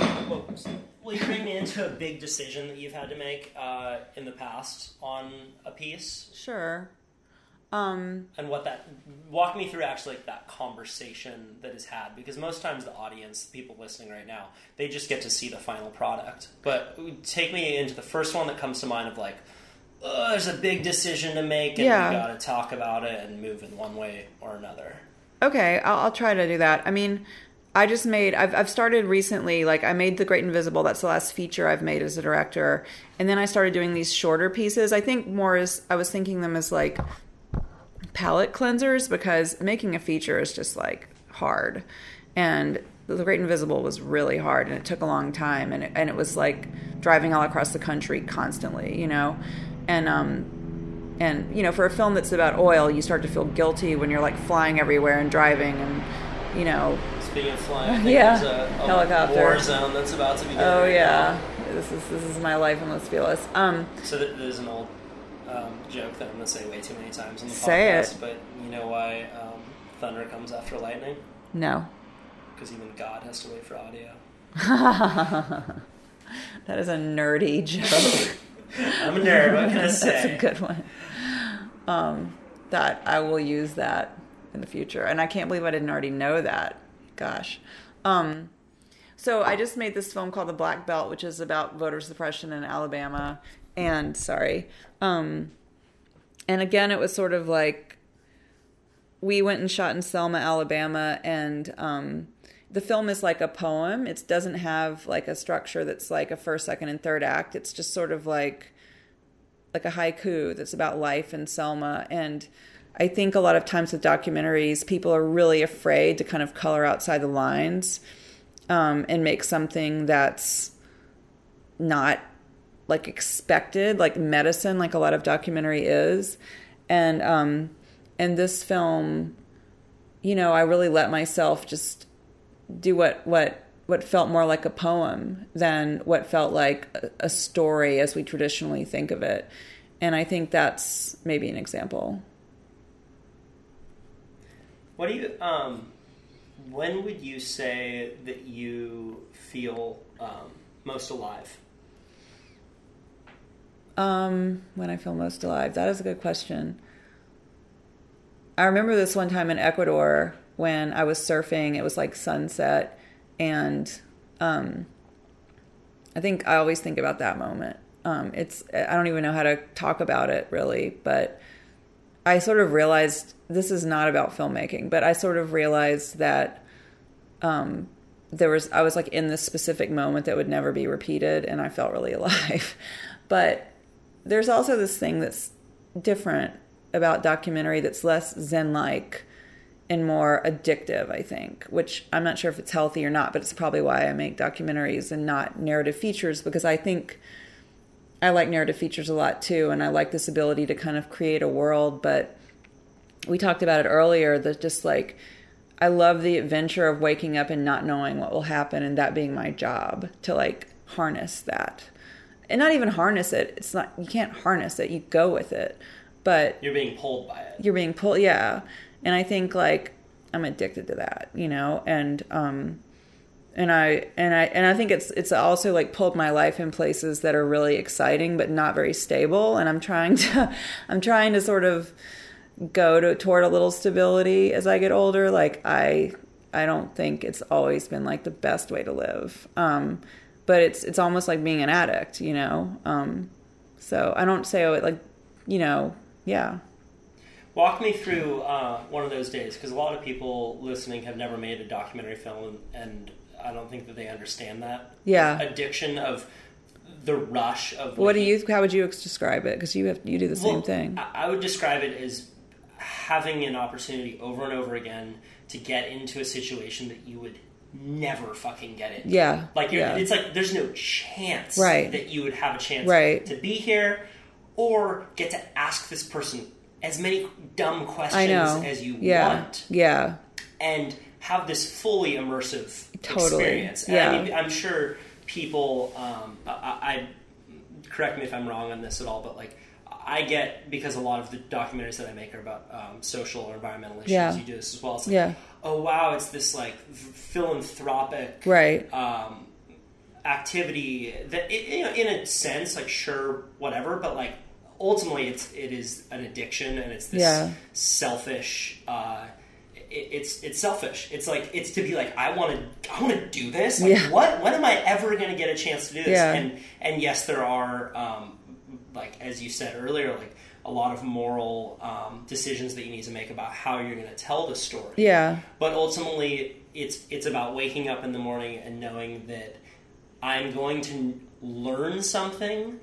Will you bring me into a big decision that you've had to make uh, in the past on a piece, sure um and what that? Walk me through actually like that conversation that is had, because most times the audience, the people listening right now, they just get to see the final product. But take me into the first one that comes to mind of like, oh, there's a big decision to make, and Yeah. we got to talk about it and move in one way or another. Okay, I'll, I'll try to do that. I mean, I just made. I've I've started recently. Like I made the Great Invisible. That's the last feature I've made as a director. And then I started doing these shorter pieces. I think more as I was thinking them as like palette cleansers because making a feature is just like hard, and the Great Invisible was really hard and it took a long time and it, and it was like driving all across the country constantly, you know, and um and you know for a film that's about oil you start to feel guilty when you're like flying everywhere and driving and you know Of flying, Yeah. a, a Helicopter. war zone that's about to begin. oh right yeah this is this is my life in Los Feliz um. So th- there's an old um, joke that I'm going to say way too many times on the Say podcast, it. but you know why um, thunder comes after lightning? no Because even God has to wait for audio. that is a nerdy joke I'm a nerd. What can I say? that's a good one um that I will use that in the future and I can't believe I didn't already know that gosh um So I just made this film called The Black Belt, which is about voter suppression in Alabama. And sorry, um, and again, it was sort of like we went and shot in Selma, Alabama, and um, the film is like a poem. It doesn't have like a structure that's like a first, second, and third act. It's just sort of like like a haiku that's about life in Selma. And I think a lot of times with documentaries, people are really afraid to kind of color outside the lines um, and make something that's not like expected, like medicine, like a lot of documentary is. And um, and this film, you know, I really let myself just do what what what felt more like a poem than what felt like a, a story as we traditionally think of it. And I think that's maybe an example. What do you? Um, when would you say that you feel um, most alive? Um, when I feel most alive, that is a good question. I remember this one time in Ecuador when I was surfing. It was like sunset, and um, I think I always think about that moment. Um, it's I don't even know how to talk about it really, but I sort of realized this is not about filmmaking. But I sort of realized that um, there was I was like in this specific moment that would never be repeated, and I felt really alive. but there's also this thing that's different about documentary that's less zen like and more addictive, I think, which I'm not sure if it's healthy or not, but it's probably why I make documentaries and not narrative features because I think I like narrative features a lot too, and I like this ability to kind of create a world. But we talked about it earlier that just like I love the adventure of waking up and not knowing what will happen, and that being my job to like harness that. And not even harness it. It's not, you can't harness it, you go with it. But You're being pulled by it. you're being pulled yeah and i think like i'm addicted to that you know and um and i and i and i think it's it's also like pulled my life in places that are really exciting but not very stable and i'm trying to i'm trying to sort of go to toward a little stability as i get older. Like i i don't think it's always been like the best way to live. Um but it's it's almost like being an addict you know? Um so i don't say oh, it like you know yeah. Walk me through uh, one of those days because a lot of people listening have never made a documentary film, and I don't think that they understand that Yeah. addiction of the rush of What do you? How would you describe it? Because you have you do the same thing. I would describe it as having an opportunity over and over again to get into a situation that you would never fucking get into. Yeah, Like yeah. it's like there's no chance Right. that you would have a chance Right. to be here or get to ask this person as many dumb questions as you yeah, want yeah, and have this fully immersive Totally. experience. Yeah. I mean, I'm sure people. Um, I, I correct me if I'm wrong on this at all, but like I get because a lot of the documentaries that I make are about um, social or environmental issues. Yeah. You do this as well. It's like, Yeah. oh wow, it's this like philanthropic right. um, activity that it, you know, in a sense like sure whatever but like ultimately it's it is an addiction and it's this Yeah. selfish uh, it's it's selfish it's like it's to be like i want to i want to do this like Yeah. what when am i ever going to get a chance to do this Yeah. and and yes there are um, like as you said earlier like a lot of moral um, decisions that you need to make about how you're going to tell the story Yeah, but ultimately it's it's about waking up in the morning and knowing that I'm going to learn something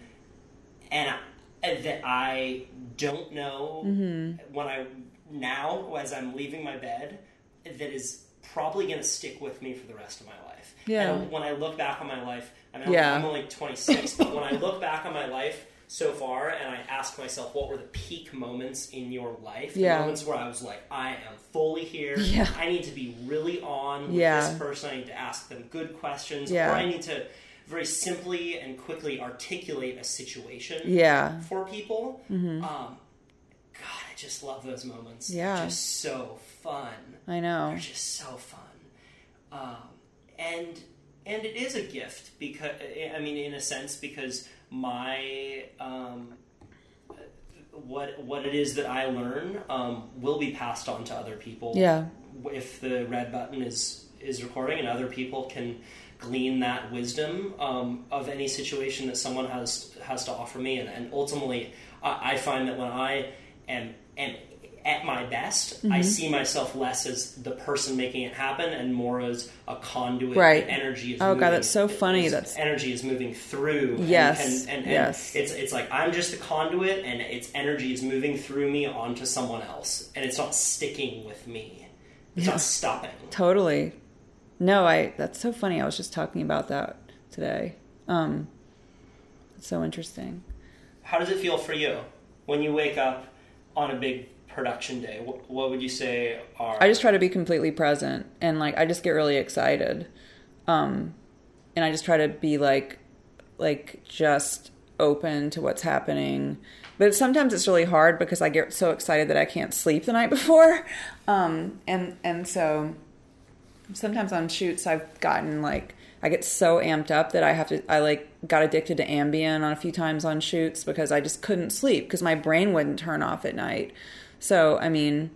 and I, that I don't know Mm-hmm. when I now as I'm leaving my bed that is probably going to stick with me for the rest of my life. Yeah. And when I look back on my life, I mean, Yeah. I'm only 26, but when I look back on my life so far and I ask myself, what were the peak moments in your life? The Yeah. moments where I was like, I am fully here. Yeah. I need to be really on with Yeah. this person. I need to ask them good questions. Yeah. Or I need to very simply and quickly articulate a situation yeah, Mm-hmm. for people. Um, God, I just love those moments. Yeah. They're just so fun. I know. They're just so fun. Um, and and it is a gift because I mean, in a sense, because my um, what what it is that I learn um, will be passed on to other people. Yeah. If the red button is is recording, and other people can glean that wisdom um, of any situation that someone has has to offer me, and, and ultimately, I, I find that when I am am at my best, Mm-hmm. I see myself less as the person making it happen, and more as a conduit. Right. Energy is. Oh, God, moving- that's so funny. That's- energy is moving through. and- Yes, and, and, and yes. it's it's like I'm just a conduit, and its energy is moving through me onto someone else, and it's not sticking with me. It's not stopping. Totally. No, I. That's so funny. I was just talking about that today. Um, it's so interesting. How does it feel for you when you wake up on a big production day? What, what would you say are? I just try to be completely present and like I just get really excited. Um and I just try to be like like just open to what's happening. But sometimes it's really hard because I get so excited that I can't sleep the night before. Um and and so sometimes on shoots I've gotten like I get so amped up that I have to I like got addicted to Ambien on a few times on shoots because I just couldn't sleep because my brain wouldn't turn off at night. So, I mean,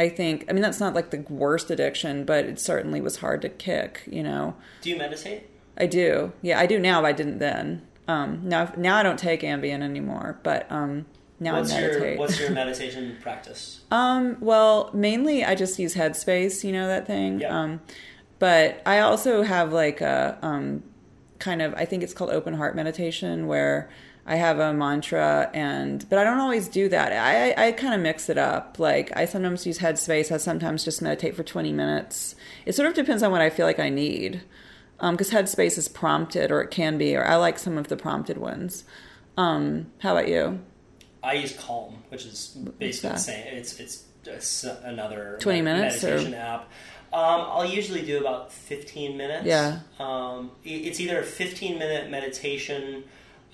I think I mean that's not like the worst addiction, but it certainly was hard to kick, you know. Do you meditate? I do. Yeah, I do now, but I didn't then. Um now now I don't take Ambien anymore, but um now What's I your meditate. What's your meditation practice? Um, well, mainly I just use Headspace, you know that thing. Yeah. Um, but I also have like a um, kind of I think it's called open heart meditation where I have a mantra and but I don't always do that. I I, I kind of mix it up. Like I sometimes use Headspace. I sometimes just meditate for twenty minutes. It sort of depends on what I feel like I need. Because Headspace is prompted, or it can be, or I like some of the prompted ones. Um, how about you? I use Calm, which is basically the same. It's it's another 20 med- minutes, or- meditation app. Um, I'll usually do about fifteen minutes. Yeah. Um, it's either a fifteen minute meditation.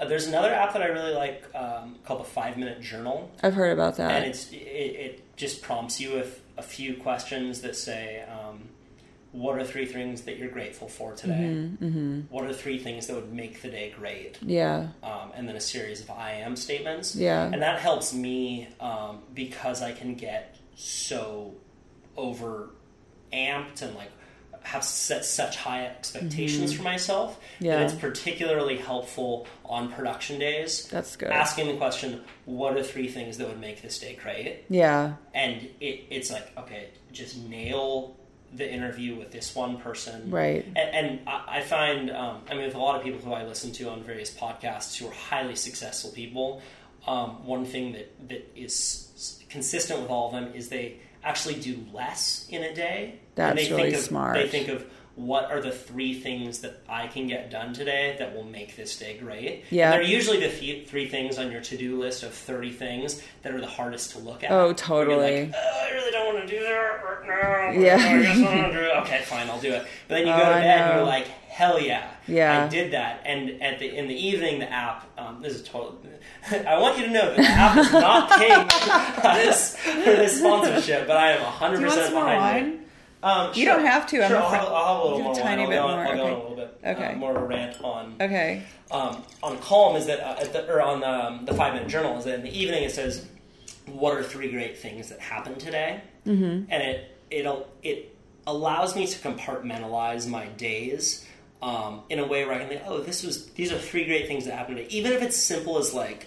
Uh, there's another app that I really like um, called the Five Minute Journal, I've heard about that. and it's it, it just prompts you with a few questions that say. Um, what are three things that you're grateful for today? Mm-hmm, What are three things that would make the day great? yeah. um, and then a series of I am statements. Yeah. And that helps me um, because I can get so over amped and like have set such high expectations for myself Mm-hmm. Yeah. it's particularly helpful on production days. That's good. Asking the question, what are three things that would make this day great? Yeah. And it, it's like, okay, just nail the interview with this one person, Right. And, and I, I find, um, I mean, with a lot of people who I listen to on various podcasts who are highly successful people, um, one thing that that is consistent with all of them is they actually do less in a day. and That's they really think of, smart. They think of what are the three things that I can get done today that will make this day great. Yeah. And they're usually the th- three things on your to-do list of 30 things that are the hardest to look at. Oh, totally. like, "Oh, I really don't want to do that right now. Yeah. I guess I want to do it. Okay, fine, I'll do it. But then you Oh, go to oh, bed and you're like, hell yeah. Yeah. I did that. And at the in the evening, the app, um, this is total. I want you to know that the app is not paying this, for this sponsorship, but I am 100% Do you want some more it. wine? Um, You sure. don't have to, I'm Sure, a I'll, have, I'll have a little Do a more tiny bit more, I'll go okay. a little bit Okay. uh, more of a rant on Okay. um, on Calm is that uh, at the, or on the, um, the five minute journal is that in the evening it says, "What are three great things that happened today?" Mm-hmm. And it it it allows me to compartmentalize my days um, in a way where I can think, "Oh, this was these are three great things that happened today," even if it's simple as like.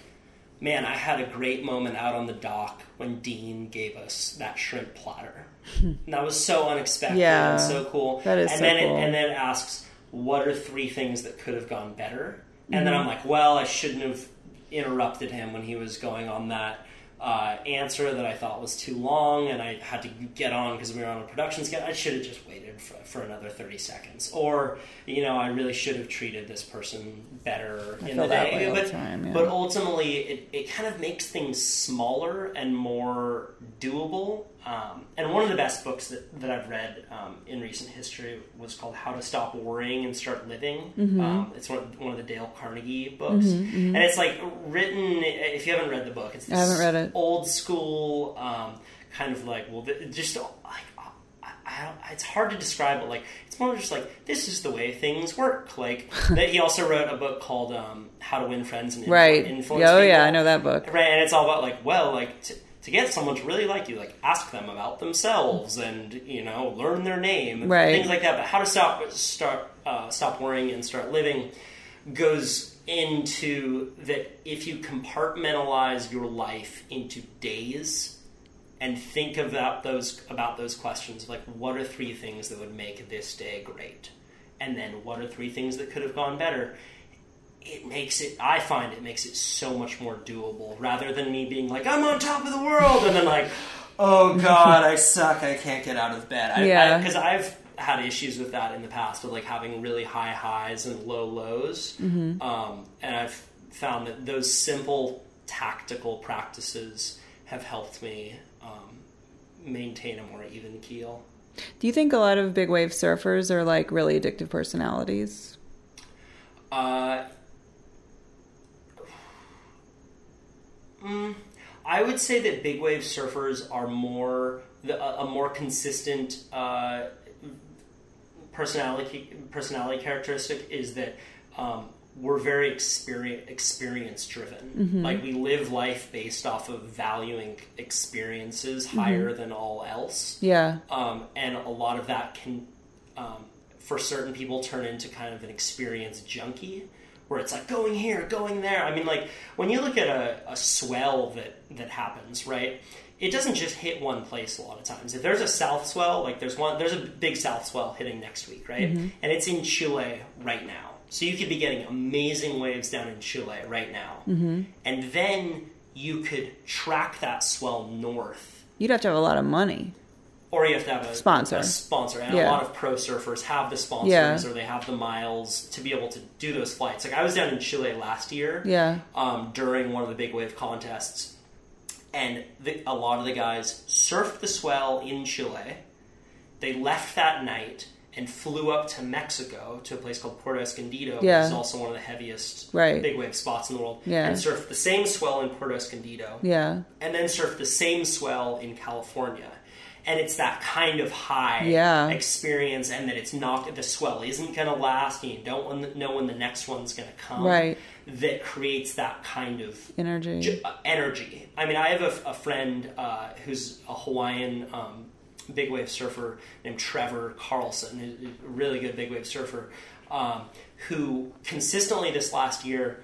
Man, I had a great moment out on the dock when Dean gave us that shrimp platter. and that was so unexpected Yeah, and so cool. that is and so then cool. It, and then it asks, what are three things that could have gone better? And Mm-hmm. then I'm like, well, I shouldn't have interrupted him when he was going on that uh, answer that I thought was too long, and I had to get on because we were on a production schedule. I should have just waited for, for another 30 seconds. Or, you know, I really should have treated this person better in the day. all the but, time, yeah. but ultimately, it, it kind of makes things smaller and more doable. Um, and one of the best books that, that I've read um, in recent history was called How to Stop Worrying and Start Living. Mm-hmm. Um, it's one of, one of the Dale Carnegie books. And it's like written, if you haven't read the book, it's I haven't this read it. old school, um, kind of like, well, just like, I, I it's hard to describe, but like, it's more just like, this is the way things work. Like, that he also wrote a book called um, How to Win Friends and Influ- Right. Influence Oh, yeah, I know that book. Right, and it's all about like, well, like to, to get someone to really like you, like ask them about themselves and you know learn their name, Right. Things like that. But how to stop start uh, stop worrying and start living goes into that if you compartmentalize your life into days and think about those about those questions like what are three things that would make this day great and then what are three things that could have gone better it makes it i find it makes it so much more doable rather than me being like i'm on top of the world and then like oh god i suck. I can't get out of bed. Yeah. because i've had issues with that in the past of like having really high highs and low lows. Um, and i've found that those simple tactical practices have helped me um, maintain a more even keel. Do you think a lot of big wave surfers are like really addictive personalities? Uh, mm, I would say that big wave surfers are more the, a, a more consistent uh, personality personality characteristic is that um, we're very experience experience driven. Like we live life based off of valuing experiences higher than all else Yeah. um, and a lot of that can, um, for certain people, turn into kind of an experience junkie, where it's like going here, going there. I mean, like when you look at a, a swell that that happens, right? It doesn't just hit one place a lot of times. If there's a south swell, like there's one, there's a big south swell hitting next week, right? Mm-hmm. And it's in Chile right now, so you could be getting amazing waves down in Chile right now, mm-hmm. and then you could track that swell north You'd have to have a lot of money. Or you have to have a Sponsor. A sponsor, and Yeah. a lot of pro surfers have the sponsors Yeah. or they have the miles to be able to do those flights. Like I was down in Chile last year, Yeah. um, during one of the big wave contests, and the, a lot of the guys surfed the swell in Chile. They left that night and flew up to Mexico to a place called Puerto Escondido, Yeah. which is also one of the heaviest Right. big wave spots in the world, Yeah. and surfed the same swell in Puerto Escondido Yeah. and then surfed the same swell in California. And it's that kind of high Yeah. experience, and that it's not the swell isn't going to last, and you don't know when the next one's going to come. Right. That creates that kind of Energy. j- uh, energy. I mean, I have a, a friend uh, who's a Hawaiian um, big wave surfer named Trevor Carlson, a really good big wave surfer, um, who consistently this last year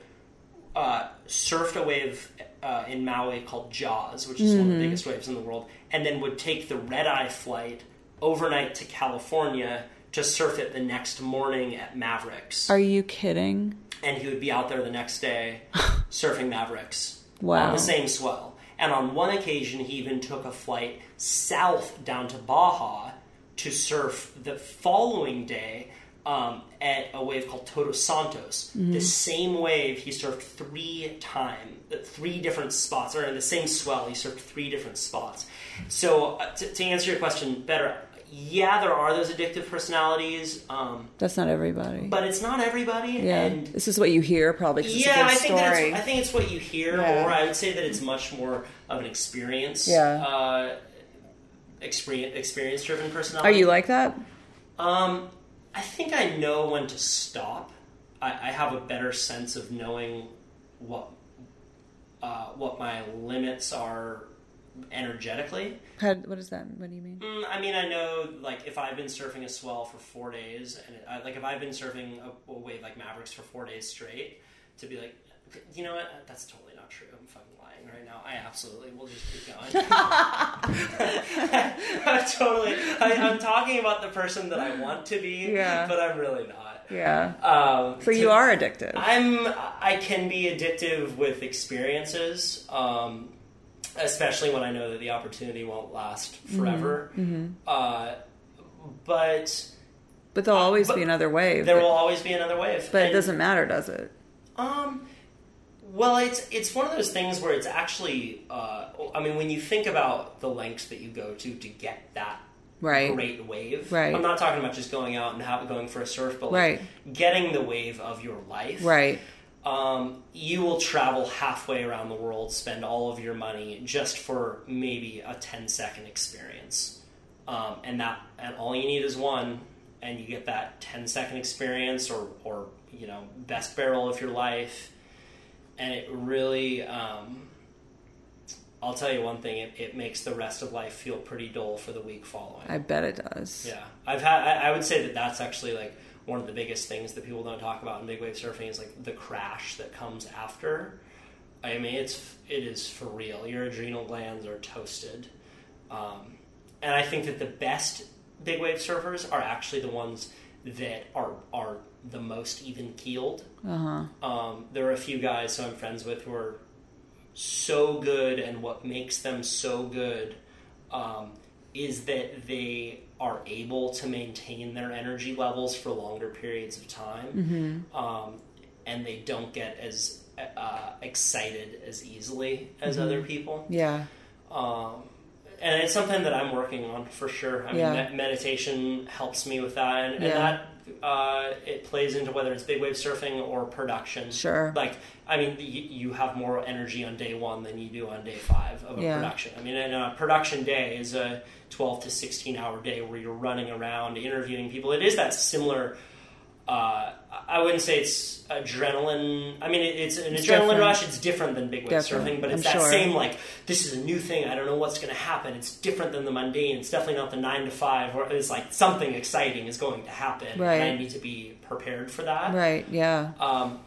uh, surfed a wave uh, in Maui called Jaws, which is one of the biggest waves in the world, and then would take the red eye flight overnight to California to surf it the next morning at Mavericks. Are you kidding? and he would be out there the next day surfing Mavericks Wow. on the same swell. And on one occasion, he even took a flight south down to Baja to surf the following day um, at a wave called Todos Santos. The same wave he surfed three times, three different spots, or in the same swell, he surfed three different spots. So, uh, to, to answer your question better, yeah, there are those addictive personalities, um, That's not everybody. but it's not everybody. yeah, And this is what you hear probably. 'cause it's a yeah, I think I think it's what you hear, Yeah. or I would say that it's much more of an experience. Yeah. Uh, experience experience driven personality. Are you like that? Um, I think I know when to stop. I, I have a better sense of knowing what uh, what my limits are energetically. How, what is that? What do you mean? Mm, I mean, I know like if I've been surfing a swell for four days, and it, I, like if I've been surfing a, a wave like Mavericks for four days straight, to be like, you know what, that's totally not true. I'm fucking right now. I absolutely will just keep going. I'm totally. I, I'm talking about the person that I want to be, Yeah. but I'm really not. Yeah. Um, So to- you are addicted. I'm I can be addictive with experiences, um, especially when I know that the opportunity won't last forever. Uh, but but there'll always but be another wave. there will always be another wave. but it doesn't matter, does it? Um, well, it's it's one of those things where it's actually. Uh, I mean, when you think about the lengths that you go to to get that Right. great wave, Right. I'm not talking about just going out and going for a surf, but like Right. getting the wave of your life, Right. um, you will travel halfway around the world, spend all of your money just for maybe a 10 second experience. Um, and that, and all you need is one, and you get that 10 second experience or, or, you know, best barrel of your life. And it really, um, I'll tell you one thing, it, it makes the rest of life feel pretty dull for the week following. I bet it does. Yeah, I've had. I, I would say that that's actually like one of the biggest things that people don't talk about in big wave surfing is like the crash that comes after. I mean, it's it is for real. Your adrenal glands are toasted, um, and I think that the best big wave surfers are actually the ones that are are the most even keeled. Uh huh. Um, there are a few guys who I'm friends with who are so good, and what makes them so good um, is that they are able to maintain their energy levels for longer periods of time, um, and they don't get as uh, excited as easily as other people. Yeah. Um, and it's something that I'm working on for sure. I mean, Yeah. me- meditation helps me with that, and, and Yeah. that uh, it plays into whether it's big wave surfing or production. Sure. Like, I mean, you, you have more energy on day one than you do on day five of a Yeah. production. I mean, and a production day is a 12 to 16 hour day where you're running around interviewing people. It is that similar. Uh, I wouldn't say it's adrenaline. I mean, it, it's an It's adrenaline different. rush. It's different than big wave surfing, but it's I'm that sure. same like this is a new thing. I don't know what's going to happen. It's different than the mundane. It's definitely not the nine to five. Where it's like something exciting is going to happen, Right. and I need to be prepared for that. Right. Yeah. Um,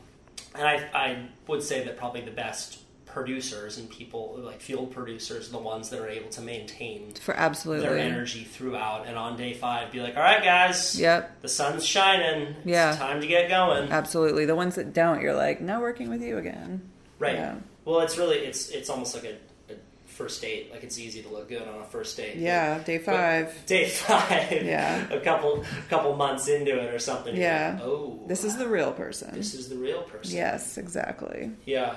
and I, I would say that probably the best producers and people like field producers the ones that are able to maintain For absolutely. their energy throughout. And on day five, be like, all right, guys, Yep. the sun's shining. It's Yeah. time to get going. Absolutely. The ones that don't, you're like, no working with you again. Right. Yeah. Well, it's really it's it's almost like a, a first date. Like it's easy to look good on a first date. Yeah. Day five. day five. Yeah. A couple couple months into it or something. Yeah. like, oh. This is the real person. this is the real person. Yes. Exactly. Yeah.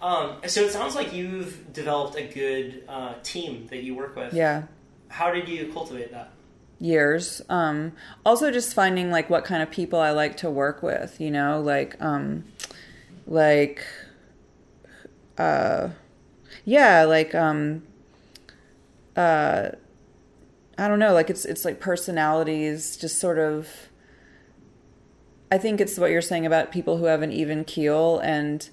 Um, so it sounds like you've developed a good uh, team that you work with. Yeah. How did you cultivate that? years um also just finding like what kind of people i like to work with you know like um like uh yeah like um uh i don't know like it's it's like personalities just sort of i think it's what you're saying about people who have an even keel and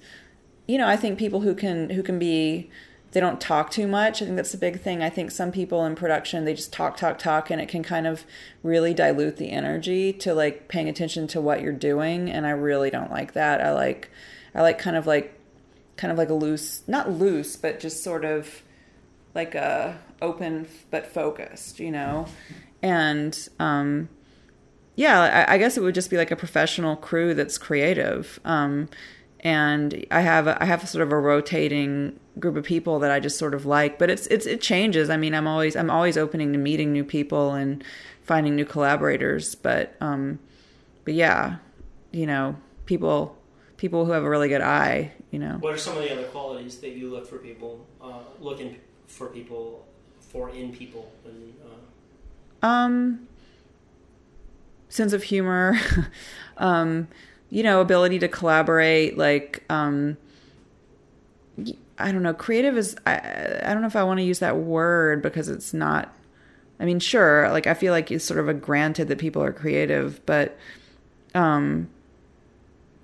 you know i think people who can who can be they don't talk too much. I think that's a big thing. I think some people in production they just talk talk talk and it can kind of really dilute the energy to like paying attention to what you're doing and i really don't like that. I like i like kind of like kind of like a loose not loose but just sort of like a open but focused you know? And um, yeah, I, I, guess it would just be like a professional crew that's creative. Um, and I have a, I have sort of a rotating group of people that I just sort of like, but it's it's it changes. I mean, I'm always I'm always opening to meeting new people and finding new collaborators, but um, but yeah, you know, people people who have a really good eye, you know. What are some of the other qualities that you look for people uh, looking for people for in people and uh... um sense of humor um you know, ability to collaborate, like, um, I don't know, creative is, I, I don't know if I want to use that word because it's not, I mean, sure, like, I feel like it's sort of a granted that people are creative, but, um,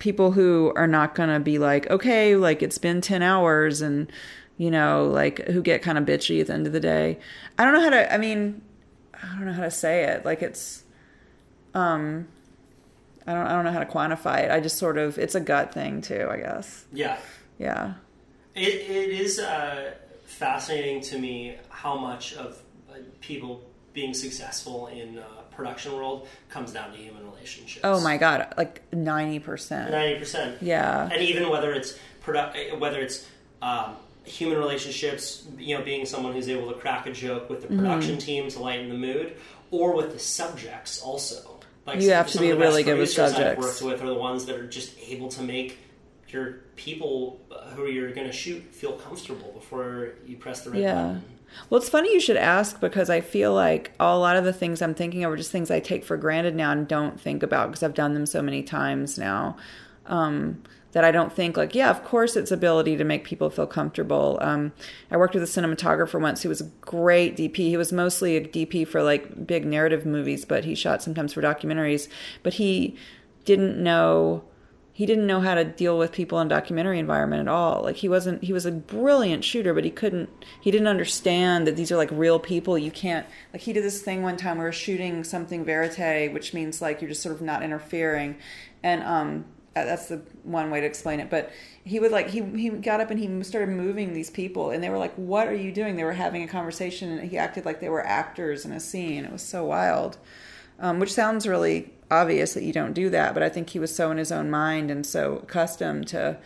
people who are not going to be like, okay, like, it's been 10 hours and, you know, like, who get kind of bitchy at the end of the day. I don't know how to, I mean, I don't know how to say it. Like, it's, um, I don't I don't know how to quantify it. I just sort of it's a gut thing too, I guess. Yeah. Yeah. It it is uh, fascinating to me how much of uh, people being successful in uh, production world comes down to human relationships. Oh my god, like ninety percent. Ninety percent. Yeah. And even whether it's produ- whether it's um, human relationships, you know, being someone who's able to crack a joke with the production mm-hmm. team to lighten the mood, or with the subjects also. Like you have to be really good with subjects. I've worked with are the ones that are just able to make your people who you're going to shoot feel comfortable before you press the red yeah. button. Well, it's funny you should ask because I feel like a lot of the things I'm thinking of are just things I take for granted now and don't think about because I've done them so many times now. Um, that I don't think like, yeah, of course its ability to make people feel comfortable. Um, I worked with a cinematographer once who was a great DP. He was mostly a DP for like big narrative movies, but he shot sometimes for documentaries. But he didn't know he didn't know how to deal with people in documentary environment at all. Like he wasn't he was a brilliant shooter, but he couldn't he didn't understand that these are like real people. You can't like he did this thing one time where we were shooting something verite, which means like you're just sort of not interfering. And um that's the one way to explain it but he would like he he got up and he started moving these people and they were like what are you doing? They were having a conversation and he acted like they were actors in a scene. It was so wild. Um, which sounds really obvious that you don't do that but i think he was so in his own mind and so accustomed to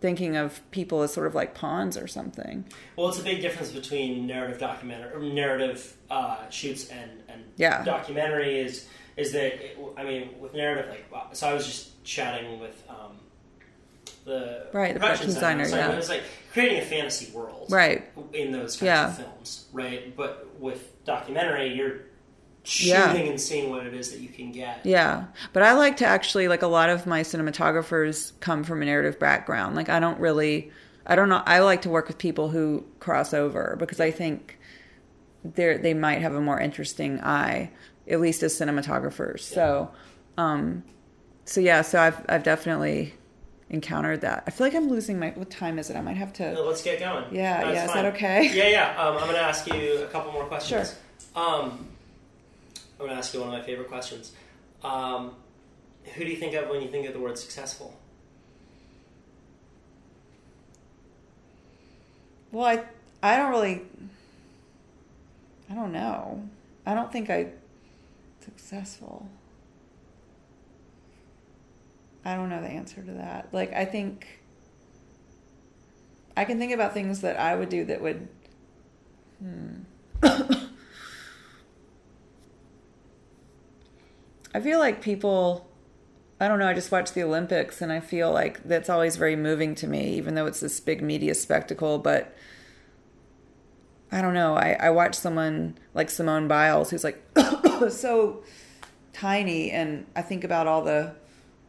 thinking of people as sort of like pawns or something. Well it's a big difference between narrative documentary narrative uh, shoots and and yeah. documentary is is that it, I mean with narrative like so I was just chatting with um, the right the production designer, designer yeah it was like creating a fantasy world right. in those kinds yeah. of films right? But with documentary you're shooting yeah. and seeing what it is that you can get. Yeah. But I like to actually like a lot of my cinematographers come from a narrative background. Like I don't really I don't know I like to work with people who cross over because I think they they might have a more interesting eye at least as cinematographers. So, um, so yeah, so I've I've definitely encountered that. I feel like I'm losing my. What time is it? I might have to. No, let's get going. Yeah, That's yeah. Fine. Is that okay? Yeah, yeah. Um, I'm going to ask you a couple more questions. Sure. Um, I'm going to ask you one of my favorite questions. Um, who do you think of when you think of the word successful? Well, I I don't really. I don't know. I don't think I successful? I don't know the answer to that. Like, I think I can think about things that I would do that would. Hmm. I feel like people. I don't know. I just watch the Olympics and I feel like that's always very moving to me, even though it's this big media spectacle. But I don't know. I, I watch someone like Simone Biles who's like so tiny, and I think about all the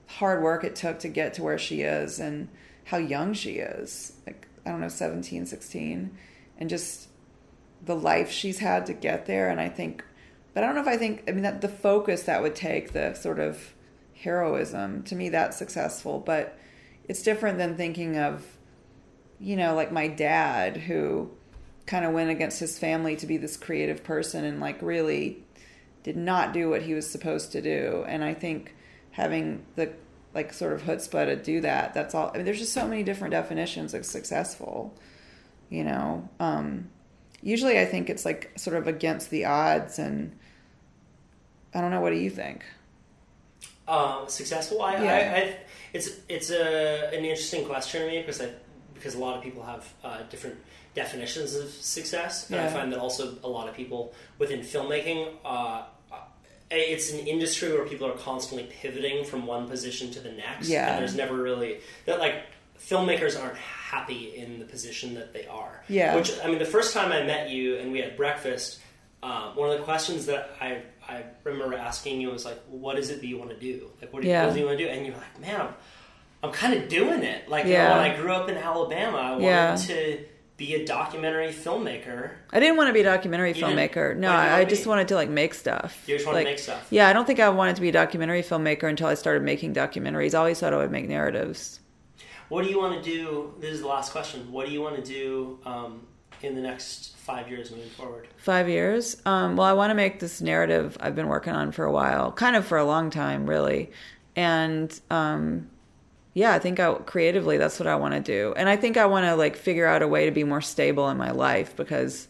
hard work it took to get to where she is and how young she is. Like, I don't know, 17, 16, and just the life she's had to get there. And I think, but I don't know if I think, I mean, that the focus that would take, the sort of heroism, to me, that's successful. But it's different than thinking of, you know, like my dad who kind of went against his family to be this creative person and like really did not do what he was supposed to do. And I think having the like sort of chutzpah to do that, that's all. I mean, there's just so many different definitions of successful, you know. Um, usually I think it's like sort of against the odds and I don't know. What do you think? Um, successful? I, Yeah. I, I, it's it's a an interesting question to me because I because a lot of people have uh, different definitions of success, and I find that also a lot of people within filmmaking. Uh, it's an industry where people are constantly pivoting from one position to the next. Yeah. and there's never really that like filmmakers aren't happy in the position that they are. Yeah. which I mean, the first time I met you and we had breakfast, um, one of the questions that I I remember asking you was like, "What is it that you want to do? Like, what do you, Yeah. what do you want to do?" And you're like, "Man, I'm, I'm kind of doing it. Like Yeah. when I grew up in Alabama, I wanted Yeah. to be a documentary filmmaker. I didn't want to be a documentary You filmmaker. No, What did you I, I just wanted to like make stuff. You just wanted to make stuff. Yeah, I don't think I wanted to be a documentary filmmaker until I started making documentaries. I always thought I would make narratives. What do you want to do? This is the last question. What do you want to do um, in the next five years moving forward? Five years. Um, well, I want to make this narrative I've been working on for a while, kind of for a long time, really. And um, yeah, I think I, creatively that's what I want to do. And I think I want to like figure out a way to be more stable in my life because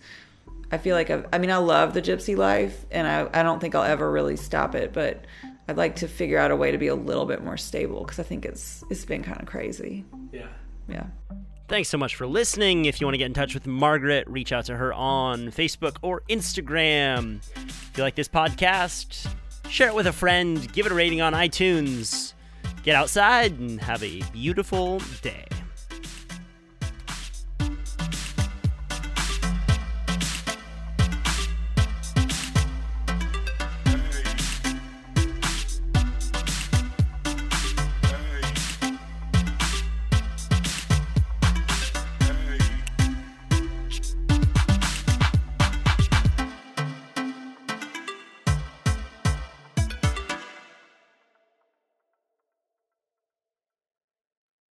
I feel like I've, I mean I love the gypsy life, and I I don't think I'll ever really stop it, but. I'd like to figure out a way to be a little bit more stable because I think it's it's been kind of crazy. Yeah. Yeah. Thanks so much for listening. If you want to get in touch with Margaret, reach out to her on Facebook or Instagram. If you like this podcast, share it with a friend, give it a rating on iTunes. Get outside and have a beautiful day.